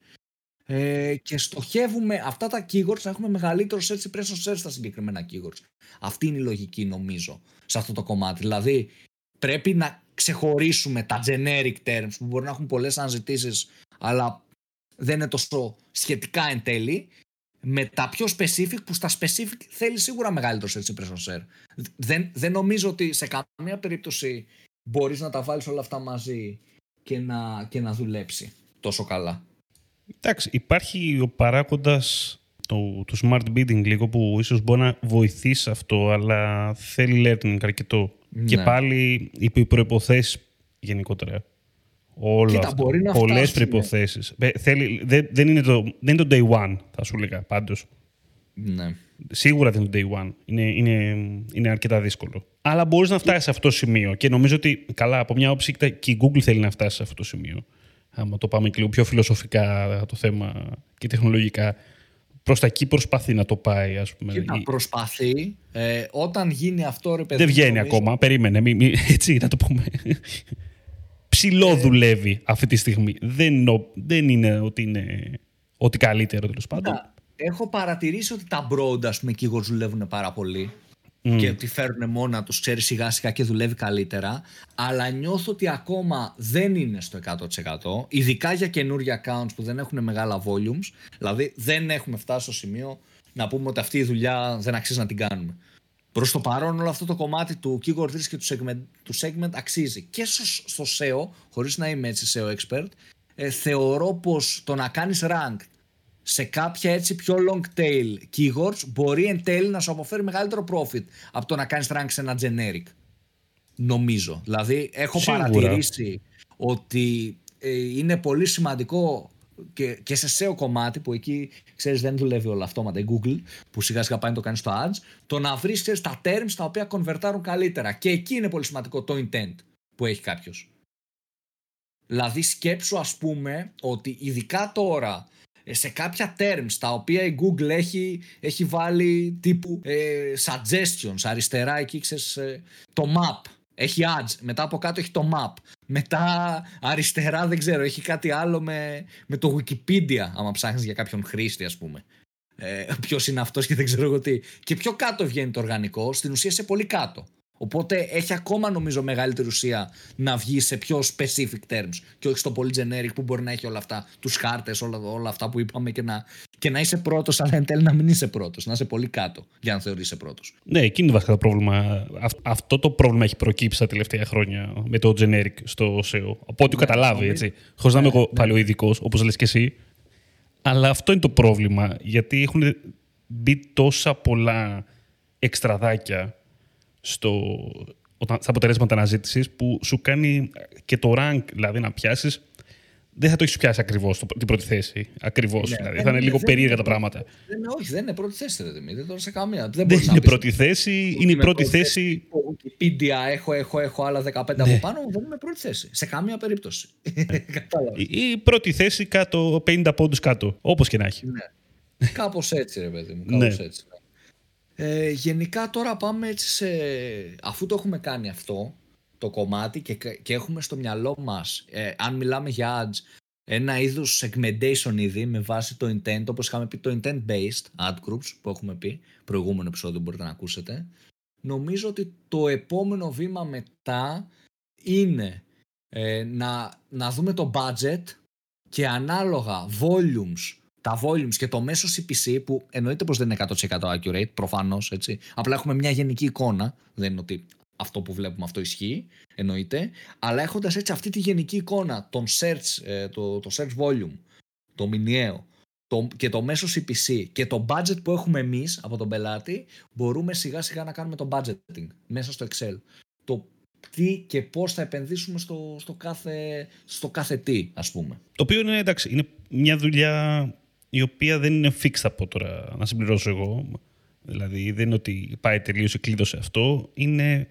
A: Ε, και στοχεύουμε αυτά τα keywords να έχουμε μεγαλύτερο search impression search στα συγκεκριμένα keywords. Αυτή είναι η λογική νομίζω σε αυτό το κομμάτι. Δηλαδή πρέπει να ξεχωρίσουμε τα generic terms που μπορεί να έχουν πολλές αναζητήσεις αλλά δεν είναι τόσο σχετικά εν τέλει με τα πιο specific που στα specific θέλει σίγουρα μεγαλύτερος search impression share. Δεν, δεν νομίζω ότι σε καμία περίπτωση μπορείς να τα βάλεις όλα αυτά μαζί και να, και να δουλέψει τόσο καλά.
B: Εντάξει, υπάρχει ο παράγοντας το, το smart bidding λίγο που ίσως μπορεί να βοηθήσει αυτό, αλλά θέλει learning αρκετό. Και ναι. πάλι οι προποθέσει γενικότερα. Όλο Κοίτα, αυτό. Μπορεί να Πολλές προϋποθέσεις. Θέλει, δεν, δεν, είναι το, δεν είναι το day one, θα σου έλεγα πάντως.
A: Ναι.
B: Σίγουρα δεν είναι το day one. Είναι, είναι, είναι αρκετά δύσκολο. Αλλά μπορείς να φτάσεις σε αυτό το σημείο. Και νομίζω ότι, καλά, από μια όψη και η Google θέλει να φτάσει σε αυτό το σημείο άμα το πάμε και λίγο πιο φιλοσοφικά το θέμα και τεχνολογικά, προς τα εκεί προσπαθεί να το πάει, ας πούμε.
A: Κοίτα, προσπαθεί. Ε, όταν γίνει αυτό, ρε παιδί...
B: Δεν βγαίνει ακόμα, περίμενε, μη, μη, έτσι να το πούμε. Ψηλό ε, δουλεύει αυτή τη στιγμή. Δεν, δεν είναι ότι είναι ότι καλύτερο, τέλος πάντων.
A: Έχω παρατηρήσει ότι τα broad, ας πούμε, keywords δουλεύουν πάρα πολύ mm. και ότι φέρουν μόνα τους, ξέρεις σιγά σιγά και δουλεύει καλύτερα. Αλλά νιώθω ότι ακόμα δεν είναι στο 100%. Ειδικά για καινούργια accounts που δεν έχουν μεγάλα volumes. Δηλαδή δεν έχουμε φτάσει στο σημείο να πούμε ότι αυτή η δουλειά δεν αξίζει να την κάνουμε. Προς το παρόν όλο αυτό το κομμάτι του keyword research και του segment, του segment αξίζει. Και στο, SEO, χωρίς να είμαι έτσι SEO expert, ε, θεωρώ πως το να κάνεις rank σε κάποια έτσι πιο long tail keywords μπορεί εν τέλει να σου αποφέρει μεγαλύτερο profit από το να κάνεις rank σε ένα generic. Νομίζω. Δηλαδή έχω παρατηρήσει ότι ε, είναι πολύ σημαντικό και, και σε SEO κομμάτι που εκεί ξέρεις δεν δουλεύει όλο αυτόματα η Google που σιγά σιγά πάει να το κάνει στο ads το να βρεις ξέρεις, τα terms τα οποία κονβερτάρουν καλύτερα και εκεί είναι πολύ σημαντικό το intent που έχει κάποιος. Δηλαδή σκέψου ας πούμε ότι ειδικά τώρα ε, σε κάποια terms τα οποία η Google έχει, έχει βάλει τύπου ε, suggestions αριστερά εκεί ξέρεις ε, το map. Έχει ads, μετά από κάτω έχει το map. Μετά αριστερά δεν ξέρω έχει κάτι άλλο με, με το Wikipedia άμα ψάχνεις για κάποιον χρήστη ας πούμε. Ε, Ποιος είναι αυτός και δεν ξέρω εγώ τι. Και πιο κάτω βγαίνει το οργανικό στην ουσία σε πολύ κάτω Οπότε έχει ακόμα νομίζω μεγαλύτερη ουσία να βγει σε πιο specific terms και όχι στο πολύ generic που μπορεί να έχει όλα αυτά, τους χάρτες, όλα, όλα αυτά που είπαμε και να, και να είσαι πρώτος, αλλά εν τέλει να μην είσαι πρώτος, να είσαι πολύ κάτω για να θεωρείσαι πρώτος.
B: Ναι, εκείνο είναι βασικά το πρόβλημα. Αυτό το πρόβλημα έχει προκύψει τα τελευταία χρόνια με το generic στο SEO. Από ό,τι ναι, καταλάβει, έτσι. Χωρίς να είμαι εγώ ναι. παλαιό ειδικός, όπως λες και εσύ. Αλλά αυτό είναι το πρόβλημα, γιατί έχουν μπει τόσα πολλά εξτραδάκια στο, στα αποτελέσματα αναζήτησης που σου κάνει και το rank, δηλαδή να πιάσεις, δεν θα το έχεις πιάσει ακριβώς την πρώτη θέση. Ακριβώς. Ναι, δηλαδή. θα είναι λίγο περίεργα τα πράγματα.
A: Δεν, όχι, δεν είναι πρώτη θέση, δεν είναι σε καμία.
B: Δεν, δεν είναι πρώτη θέση. Είναι η πρώτη θέση.
A: Wikipedia έχω, έχω, έχω άλλα 15 ναι. από πάνω. Δεν είναι πρώτη θέση. Σε καμία περίπτωση.
B: η πρώτη θέση κάτω, 50 πόντους κάτω. Όπως και να έχει.
A: Ναι. Κάπως έτσι, ρε παιδί μου. Κάπως ναι. έτσι. Ε, γενικά τώρα πάμε έτσι σε... Αφού το έχουμε κάνει αυτό, το κομμάτι και, και έχουμε στο μυαλό μας, ε, αν μιλάμε για ads, ένα είδους segmentation ήδη με βάση το intent, όπως είχαμε πει το intent-based ad groups που έχουμε πει, προηγούμενο επεισόδιο μπορείτε να ακούσετε. Νομίζω ότι το επόμενο βήμα μετά είναι ε, να, να δούμε το budget και ανάλογα volumes τα volumes και το μέσο CPC που εννοείται πως δεν είναι 100% accurate, προφανώς έτσι. Απλά έχουμε μια γενική εικόνα, δεν είναι ότι αυτό που βλέπουμε αυτό ισχύει, εννοείται. Αλλά έχοντας έτσι αυτή τη γενική εικόνα, τον search, ε, το, το search volume, το μηνιαίο, το, και το μέσο CPC και το budget που έχουμε εμείς από τον πελάτη, μπορούμε σιγά σιγά να κάνουμε το budgeting μέσα στο Excel. Το τι και πώς θα επενδύσουμε στο, στο, κάθε, στο κάθε τι, ας πούμε.
B: Το οποίο είναι, εντάξει, είναι μια δουλειά η οποία δεν είναι fixed από τώρα, να συμπληρώσω εγώ. Δηλαδή, δεν είναι ότι πάει τελείωσε, κλείδωσε αυτό. Είναι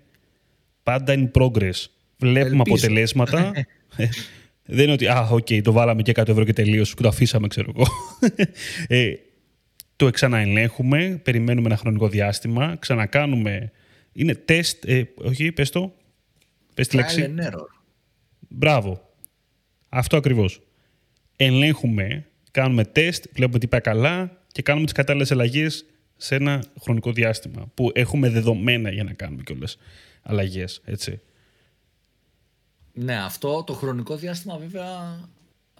B: πάντα in progress. Βλέπουμε αποτελέσματα. δεν είναι ότι, α, οκ, το βάλαμε και 100 ευρώ και τελείωσε και το αφήσαμε, ξέρω εγώ. ε, το ξαναελέγχουμε, περιμένουμε ένα χρονικό διάστημα, ξανακάνουμε... Είναι τεστ, ε, όχι, πες το, πες τη λέξη. Μπράβο. Αυτό ακριβώς. Ελέγχουμε, κάνουμε τεστ, βλέπουμε τι πάει καλά και κάνουμε τις κατάλληλες αλλαγές σε ένα χρονικό διάστημα που έχουμε δεδομένα για να κάνουμε κιόλας αλλαγές, έτσι.
A: Ναι, αυτό το χρονικό διάστημα βέβαια.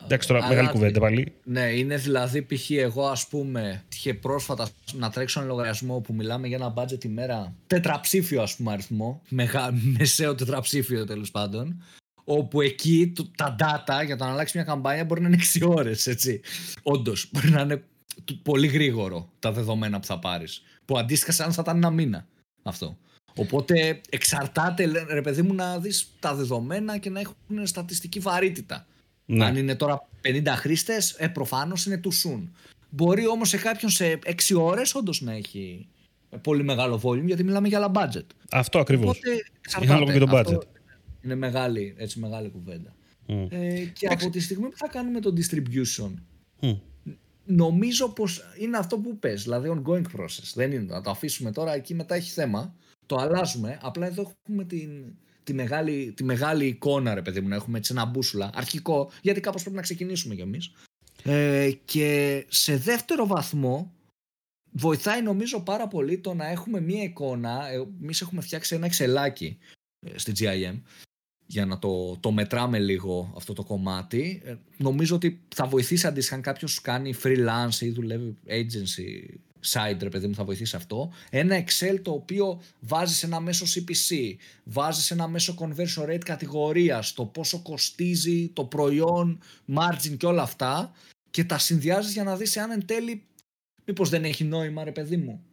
B: Εντάξει, τώρα μεγάλη κουβέντα πάλι.
A: Ναι, είναι δηλαδή π.χ. εγώ ας πούμε είχε πρόσφατα να τρέξω ένα λογαριασμό που μιλάμε για ένα budget ημέρα τετραψήφιο ας πούμε αριθμό, μεγα, μεσαίο τετραψήφιο τέλος πάντων, όπου εκεί το, τα data για το να αλλάξει μια καμπάνια μπορεί να είναι 6 ώρες, έτσι. Όντως, μπορεί να είναι πολύ γρήγορο τα δεδομένα που θα πάρεις. Που αντίστοιχα σαν θα ήταν ένα μήνα αυτό. Οπότε εξαρτάται, ρε παιδί μου, να δεις τα δεδομένα και να έχουν στατιστική βαρύτητα. Ναι. Αν είναι τώρα 50 χρήστες, ε, προφανώς είναι too soon. Μπορεί όμως σε κάποιον σε 6 ώρες όντως να έχει πολύ μεγάλο volume, γιατί μιλάμε για άλλα budget.
B: Αυτό ακριβώς. Οπότε, είναι και το budget.
A: Είναι μεγάλη, έτσι, μεγάλη κουβέντα. Mm. Ε, και από τη στιγμή που θα κάνουμε το distribution, mm. νομίζω πως είναι αυτό που πες, δηλαδή ongoing process. Δεν είναι να το αφήσουμε τώρα, εκεί μετά έχει θέμα το αλλάζουμε. Απλά εδώ έχουμε την, τη, μεγάλη, τη μεγάλη εικόνα, ρε παιδί μου, να έχουμε έτσι ένα μπούσουλα αρχικό, γιατί κάπως πρέπει να ξεκινήσουμε κι εμείς. Ε, και σε δεύτερο βαθμό, βοηθάει νομίζω πάρα πολύ το να έχουμε μία εικόνα. Ε, Εμείς έχουμε φτιάξει ένα εξελάκι ε, στη GIM για να το, το μετράμε λίγο αυτό το κομμάτι. Ε, νομίζω ότι θα βοηθήσει αντίστοιχα αν κάποιος κάνει freelance ή δουλεύει agency site, ρε παιδί μου, θα βοηθήσει αυτό. Ένα Excel το οποίο βάζεις ένα μέσο CPC, βάζεις ένα μέσο conversion rate κατηγορίας, το πόσο κοστίζει το προϊόν, margin και όλα αυτά και τα συνδυάζεις για να δεις αν εν τέλει μήπως δεν έχει νόημα ρε παιδί μου.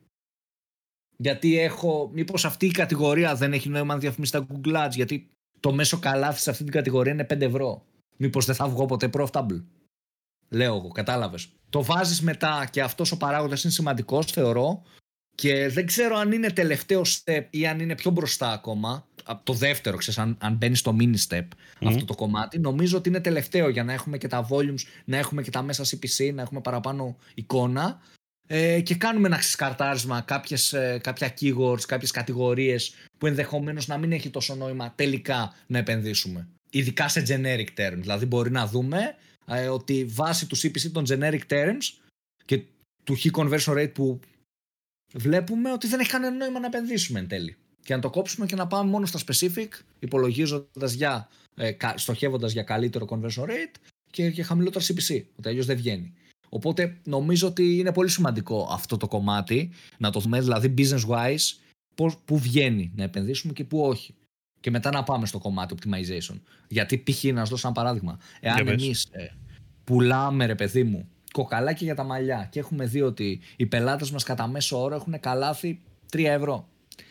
A: Γιατί έχω, μήπως αυτή η κατηγορία δεν έχει νόημα να διαφημίσεις στα Google Ads, γιατί το μέσο καλάθι σε αυτή την κατηγορία είναι 5 ευρώ. Μήπως δεν θα βγω ποτέ profitable. Λέω εγώ, κατάλαβες. Το βάζεις μετά και αυτός ο παράγοντας είναι σημαντικός, θεωρώ. Και δεν ξέρω αν είναι τελευταίο step ή αν είναι πιο μπροστά ακόμα. Από το δεύτερο, ξέρεις, αν, αν μπαίνει στο mini step αυτό το κομμάτι. Νομίζω ότι είναι τελευταίο για να έχουμε και τα volumes, να έχουμε και τα μέσα CPC, να έχουμε παραπάνω εικόνα. Ε, και κάνουμε ένα ξεσκαρτάρισμα κάποιες, ε, κάποια keywords, κάποιες κατηγορίες που ενδεχομένως να μην έχει τόσο νόημα τελικά να επενδύσουμε. Ειδικά σε generic terms. Δηλαδή μπορεί να δούμε ε, ότι βάσει του CPC των generic terms και του high conversion rate που βλέπουμε ότι δεν έχει κανένα νόημα να επενδύσουμε εν τέλει. Και να το κόψουμε και να πάμε μόνο στα specific, υπολογίζοντας για, ε, στοχεύοντας για καλύτερο conversion rate και για χαμηλότερο CPC. Ότι αλλιώς δεν βγαίνει. Οπότε νομίζω ότι είναι πολύ σημαντικό αυτό το κομμάτι, να το δούμε δηλαδή business wise, πού βγαίνει να επενδύσουμε και πού όχι και μετά να πάμε στο κομμάτι optimization. Γιατί π.χ. να σα δώσω ένα παράδειγμα. Εάν εμείς ε, πουλάμε, ρε παιδί μου, κοκαλάκι για τα μαλλιά και έχουμε δει ότι οι πελάτες μας κατά μέσο όρο έχουν καλάθι 3 ευρώ.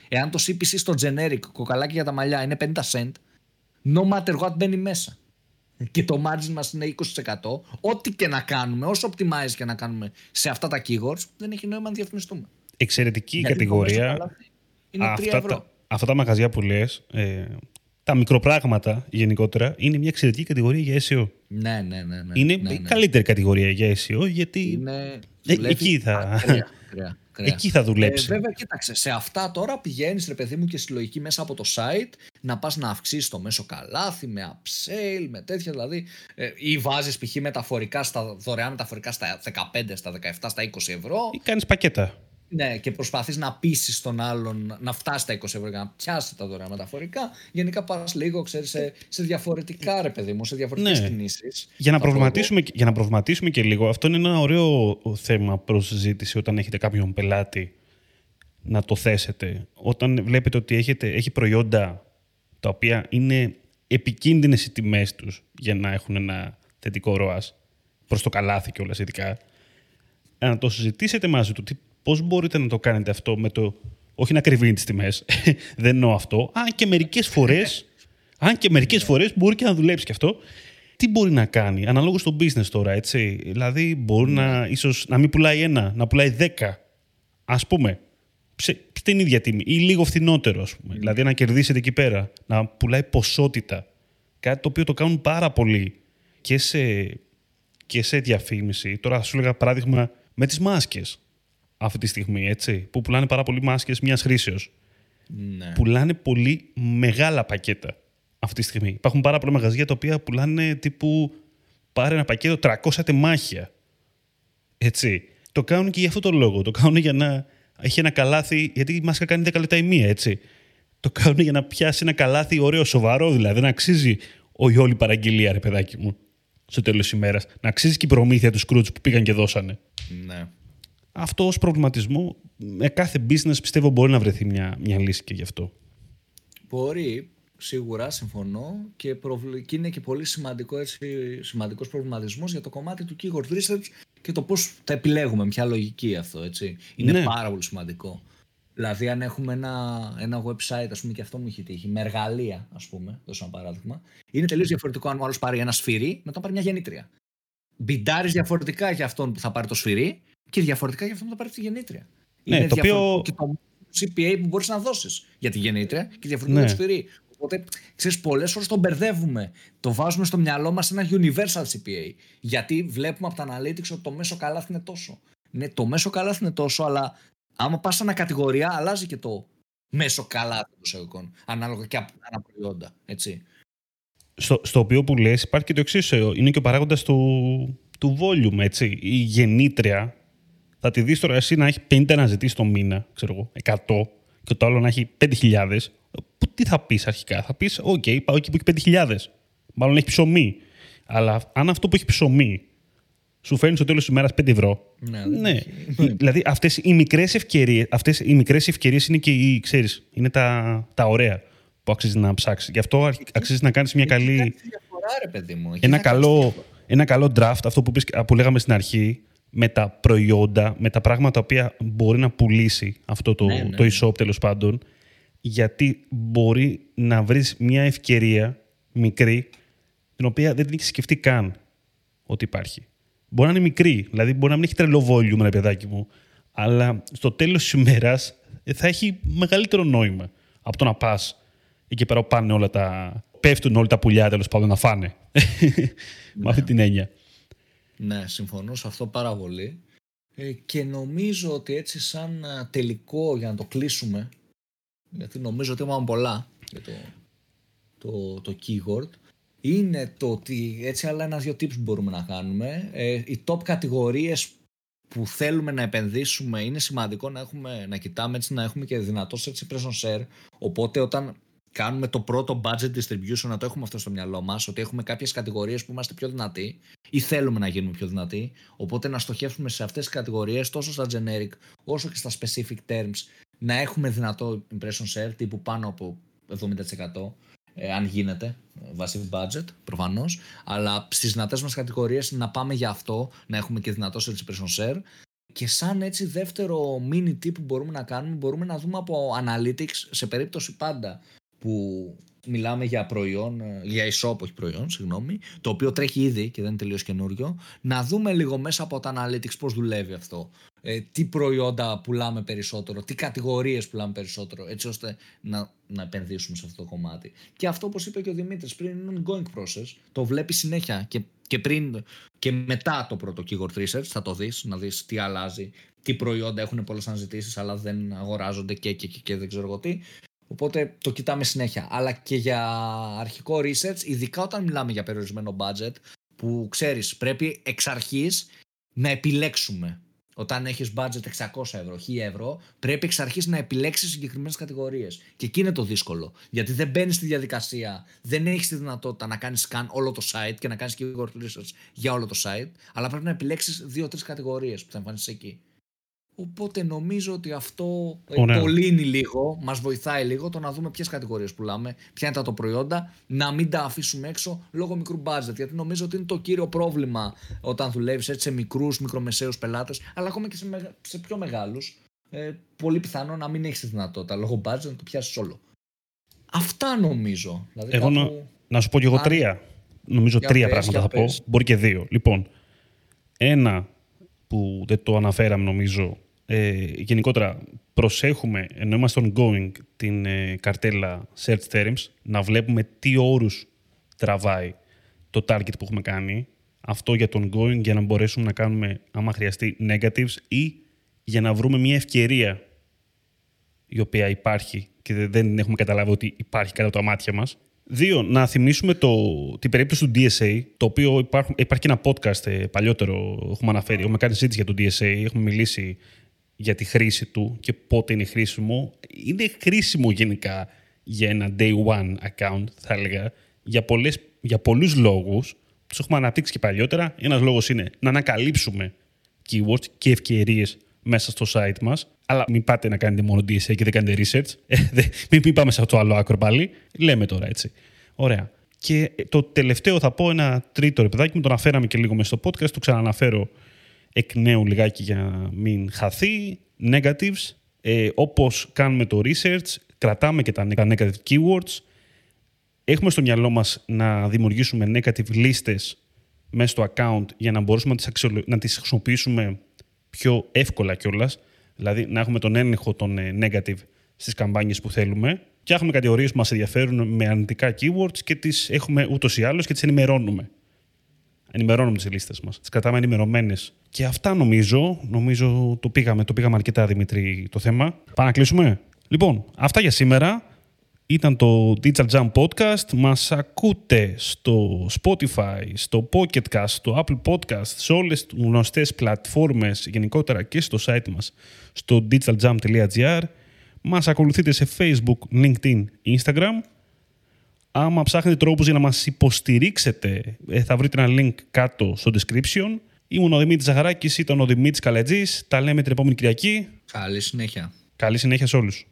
A: Εάν το CPC στο generic κοκαλάκι για τα μαλλιά είναι 50 cent, no matter what μπαίνει μέσα. Και το margin μας είναι 20%. Ό,τι και να κάνουμε, όσο optimize και να κάνουμε σε αυτά τα keywords, δεν έχει νόημα να διαφημιστούμε.
B: Εξαιρετική κατηγορία. Είναι 3 ευρώ αυτά τα μαγαζιά που λες, ε, τα μικροπράγματα γενικότερα, είναι μια εξαιρετική κατηγορία για SEO.
A: Ναι, ναι, ναι. ναι
B: είναι
A: ναι,
B: η ναι. καλύτερη κατηγορία για SEO, γιατί
A: είναι...
B: ε, εκεί θα... Εκεί θα δουλέψει.
A: Ε, βέβαια, κοίταξε. Σε αυτά τώρα πηγαίνεις, ρε παιδί μου, και συλλογική μέσα από το site να πας να αυξήσεις το μέσο καλάθι με upsell, με τέτοια δηλαδή. Ε, ή βάζεις π.χ. μεταφορικά στα δωρεάν μεταφορικά στα 15, στα 17, στα 20 ευρώ.
B: Ή κάνεις πακέτα.
A: Ναι, και προσπαθείς να πείσει τον άλλον να φτάσει τα 20 ευρώ για να πιάσει τα δωρεάν μεταφορικά. Γενικά πας λίγο ξέρεις, σε, σε διαφορετικά ρε παιδί μου, σε διαφορετικές ναι. κινήσεις.
B: Για, να προβληματίσουμε, για να προβληματίσουμε και λίγο, αυτό είναι ένα ωραίο θέμα προς συζήτηση όταν έχετε κάποιον πελάτη να το θέσετε. Όταν βλέπετε ότι έχετε, έχει προϊόντα τα οποία είναι επικίνδυνες οι τιμές τους για να έχουν ένα θετικό ροά προς το καλάθι κιόλας ειδικά. Να το συζητήσετε μαζί του. Πώς μπορείτε να το κάνετε αυτό με το. Όχι να κρυβίνει τις τιμές. Δεν εννοώ αυτό. Αν και μερικές φορές. Αν και μερικές φορές μπορεί και να δουλέψει κι αυτό. Τι μπορεί να κάνει, αναλόγως στο business τώρα, έτσι. Δηλαδή, μπορεί να, ίσως, να μην πουλάει ένα, να πουλάει δέκα. Α πούμε, στην ίδια τιμή ή λίγο φθηνότερο, ας πούμε. Δηλαδή να κερδίσετε εκεί πέρα, να πουλάει ποσότητα. Κάτι το οποίο το κάνουν πάρα πολύ και σε, και σε διαφήμιση. Τώρα θα σου έλεγα παράδειγμα με τις μάσκες αυτή τη στιγμή, έτσι, που πουλάνε πάρα πολύ μάσκες μιας χρήσεως. Ναι. Πουλάνε πολύ μεγάλα πακέτα αυτή τη στιγμή. Υπάρχουν πάρα πολλά μαγαζιά τα οποία πουλάνε τύπου πάρε ένα πακέτο 300 τεμάχια. Έτσι. Το κάνουν και για αυτό το λόγο. Το κάνουν για να έχει ένα καλάθι, γιατί η μάσκα κάνει 10 λεπτά η μία, έτσι. Το κάνουν για να πιάσει ένα καλάθι ωραίο, σοβαρό δηλαδή. Να αξίζει η όλη παραγγελία, ρε παιδάκι μου, στο τέλος της ημέρας. Να αξίζει και η προμήθεια του σκρούτ που πήγαν και δώσανε.
A: Ναι.
B: Αυτό ως προβληματισμό, με κάθε business πιστεύω μπορεί να βρεθεί μια, μια λύση και γι' αυτό.
A: Μπορεί, σίγουρα συμφωνώ και, και είναι και πολύ σημαντικό έτσι, σημαντικός προβληματισμός για το κομμάτι του keyword research και το πώς τα επιλέγουμε, ποια λογική αυτό, έτσι. Είναι ναι. πάρα πολύ σημαντικό. Δηλαδή, αν έχουμε ένα, ένα website, ας πούμε, και αυτό μου έχει τύχει, με εργαλεία, ας πούμε, δώσω ένα παράδειγμα, είναι τελείως διαφορετικό αν ο άλλος πάρει ένα σφυρί με το πάρει μια γεννήτρια. Μπιντάρεις διαφορετικά για αυτόν που θα πάρει το σφυρί και διαφορετικά για αυτόν που θα πάρει τη γεννήτρια.
B: Ναι, είναι το οποίο...
A: και το CPA που μπορείς να δώσεις για τη γεννήτρια και διαφορετικό ναι. το σφυρί. Οπότε, ξέρεις, πολλές φορές το μπερδεύουμε. Το βάζουμε στο μυαλό μας ένα universal CPA. Γιατί βλέπουμε από τα analytics ότι το μέσο καλάθι είναι τόσο. Ναι, το μέσο καλάθι είναι τόσο, αλλά άμα πας σε κατηγορία, αλλάζει και το μέσο καλάθι των εισαγωγικών. Ανάλογα και από τα προϊόντα. Έτσι.
B: Στο, στο οποίο που λες υπάρχει και το εξής. Ε, είναι και ο παράγοντας του, του volume. Έτσι. Η γεννήτρια θα τη δεις τώρα εσύ να έχει 50 αναζητήσει το μήνα, ξέρω εγώ, 100, και το άλλο να έχει 5.000 τι θα πεις αρχικά; Θα πεις, OK, πάω εκεί που έχει 5.000. Μάλλον έχει ψωμί. Αλλά αν αυτό που έχει ψωμί σου φέρνει στο τέλος της ημέρας 5 ευρώ.
A: Ναι. ναι.
B: δηλαδή αυτές οι μικρές ευκαιρίες αυτές οι μικρές ευκαιρίες είναι και οι, ξέρεις, είναι τα, τα ωραία που αξίζει να ψάξεις. Γι' αυτό αξίζει να κάνεις μια καλή.
A: Διαφορά, ρε, παιδί μου.
B: Ένα καλό, ένα καλό draft, αυτό που, πεις, που λέγαμε στην αρχή, με τα προϊόντα, με τα πράγματα τα οποία μπορεί να πουλήσει αυτό το, ναι, ναι. το e-shop τέλος πάντων γιατί μπορεί να βρεις μια ευκαιρία μικρή την οποία δεν την έχεις σκεφτεί καν ότι υπάρχει. Μπορεί να είναι μικρή, δηλαδή μπορεί να μην έχει τρελό volume, ένα παιδάκι μου, αλλά στο τέλος της ημέρας θα έχει μεγαλύτερο νόημα από το να πας εκεί πέρα πάνε όλα τα... πέφτουν όλα τα πουλιά τέλος πάντων να φάνε. Με αυτή την έννοια.
A: Ναι, συμφωνώ σε αυτό πάρα πολύ. Ε, και νομίζω ότι έτσι σαν τελικό για να το κλείσουμε γιατί νομίζω ότι είπαμε πολλά για το, το, το keyword, είναι το ότι έτσι άλλα ένα-δύο tips μπορούμε να κάνουμε. Ε, οι top κατηγορίες που θέλουμε να επενδύσουμε είναι σημαντικό να, έχουμε, να κοιτάμε έτσι να έχουμε και δυνατός search impression share. Οπότε όταν κάνουμε το πρώτο budget distribution να το έχουμε αυτό στο μυαλό μας ότι έχουμε κάποιες κατηγορίες που είμαστε πιο δυνατοί ή θέλουμε να γίνουμε πιο δυνατοί οπότε να στοχεύουμε σε αυτές τις κατηγορίες τόσο στα generic όσο και στα specific terms να έχουμε δυνατό impression share τύπου πάνω από 70% ε, αν γίνεται, βάσει budget προφανώς. Αλλά στις δυνατές μας κατηγορίες να πάμε για αυτό, να έχουμε και δυνατό impression share. Και σαν έτσι δεύτερο mini tip που μπορούμε να κάνουμε, μπορούμε να δούμε από analytics σε περίπτωση πάντα που μιλάμε για προϊόν, ε, για e-shop, όχι προϊόν, συγγνώμη, το οποίο τρέχει ήδη και δεν είναι τελείως καινούριο, να δούμε λίγο μέσα από τα analytics πώς δουλεύει αυτό. Ε, τι προϊόντα πουλάμε περισσότερο, τι κατηγορίες πουλάμε περισσότερο, έτσι ώστε να, να επενδύσουμε σε αυτό το κομμάτι. Και αυτό, όπως είπε και ο Δημήτρης, πριν είναι ongoing process, το βλέπει συνέχεια και, και πριν και μετά το πρώτο keyword research θα το δεις, να δεις τι αλλάζει, τι προϊόντα έχουν πολλές αναζητήσεις αλλά δεν αγοράζονται και, και, και, και δεν ξέρω εγώ τι. Οπότε το κοιτάμε συνέχεια. Αλλά και για αρχικό research, ειδικά όταν μιλάμε για περιορισμένο budget, που ξέρεις πρέπει εξ αρχής να επιλέξουμε. όταν έχεις budget 600 ευρώ, 1000 ευρώ, πρέπει εξ αρχής να επιλέξεις συγκεκριμένες κατηγορίες. Και εκεί είναι το δύσκολο. Γιατί δεν μπαίνεις στη διαδικασία, δεν έχεις τη δυνατότητα να κάνεις scan όλο το site και να κάνεις keyword research για όλο το site, αλλά πρέπει να επιλέξεις δύο-τρεις κατηγορίες που θα εμφανίσει εκεί. Οπότε νομίζω ότι αυτό είναι λίγο, μας βοηθάει λίγο το να δούμε ποιες κατηγορίες πουλάμε, ποια είναι τα προϊόντα, να μην τα αφήσουμε έξω λόγω μικρού budget. Γιατί νομίζω ότι είναι το κύριο πρόβλημα όταν δουλεύεις σε μικρούς, μικρομεσαίους πελάτες, αλλά ακόμα και σε, σε πιο μεγάλους. Ε, πολύ πιθανό να μην έχεις τη δυνατότητα λόγω budget να το πιάσεις όλο. Αυτά νομίζω.
B: Δηλαδή, Εγώ κάπου... να, να, σου πω και εγώ τρία. Νομίζω τρία πες, πράγματα θα πω. Μπορεί και δύο. Λοιπόν, ένα που δεν το αναφέραμε νομίζω ε, γενικότερα προσέχουμε, ενώ είμαστε ongoing, την ε, καρτέλα search terms, να βλέπουμε τι όρους τραβάει το target που έχουμε κάνει. Αυτό για το ongoing, για να μπορέσουμε να κάνουμε, άμα χρειαστεί, negatives ή για να βρούμε μια ευκαιρία η οποία υπάρχει και δεν έχουμε καταλάβει ότι υπάρχει κατά τα μάτια μας. Δύο, να θυμίσουμε το, την περίπτωση του DSA, το οποίο υπάρχει, υπάρχει ένα podcast ε, παλιότερο, έχουμε αναφέρει, έχουμε κάνει συζήτηση για το DSA, έχουμε μιλήσει για τη χρήση του και πότε είναι χρήσιμο. Είναι χρήσιμο γενικά για ένα day one account, θα έλεγα, για, πολλές, για πολλούς λόγους. Τους έχουμε αναπτύξει και παλιότερα. Ένας λόγος είναι να ανακαλύψουμε keywords και ευκαιρίες μέσα στο site μας. Αλλά μην πάτε να κάνετε μόνο DSA και δεν κάνετε research. Ε, μην, μην πάμε σε αυτό το άλλο άκρο πάλι. Λέμε τώρα έτσι. Ωραία. Και το τελευταίο θα πω ένα τρίτο ρεπεδάκι μου, το αναφέραμε και λίγο μέσα στο podcast, το ξαναναφέρω εκ νέου λιγάκι για να μην χαθεί. Negatives, ε, όπως κάνουμε το research, κρατάμε και τα negative keywords. Έχουμε στο μυαλό μας να δημιουργήσουμε negative λίστες μέσα στο account για να μπορούμε να τις, αξιολο... να τις χρησιμοποιήσουμε πιο εύκολα κιόλας. Δηλαδή να έχουμε τον έλεγχο των ε, negative στις καμπάνιες που θέλουμε. Και έχουμε κατηγορίες που μας ενδιαφέρουν με αρνητικά keywords και τις έχουμε ούτως ή άλλως και τις ενημερώνουμε ενημερώνουμε τις λίστες μας. Τις κρατάμε ενημερωμένες. Και αυτά νομίζω, νομίζω το πήγαμε, το πήγαμε αρκετά Δημήτρη το θέμα. Πάμε να κλείσουμε. Λοιπόν, αυτά για σήμερα. Ήταν το Digital Jam Podcast. Μας ακούτε στο Spotify, στο Pocketcast, στο Apple Podcast, σε όλες τις γνωστές πλατφόρμες γενικότερα και στο site μας, στο digitaljam.gr. Μας ακολουθείτε σε Facebook, LinkedIn, Instagram. Άμα ψάχνετε τρόπους για να μας υποστηρίξετε, ε, θα βρείτε ένα link κάτω στο description. Ήμουν ο Δημήτρης Ζαχαράκης, ήταν ο Δημήτρης Καλετζής. Τα λέμε την επόμενη Κυριακή.
A: Καλή συνέχεια.
B: Καλή συνέχεια σε όλους.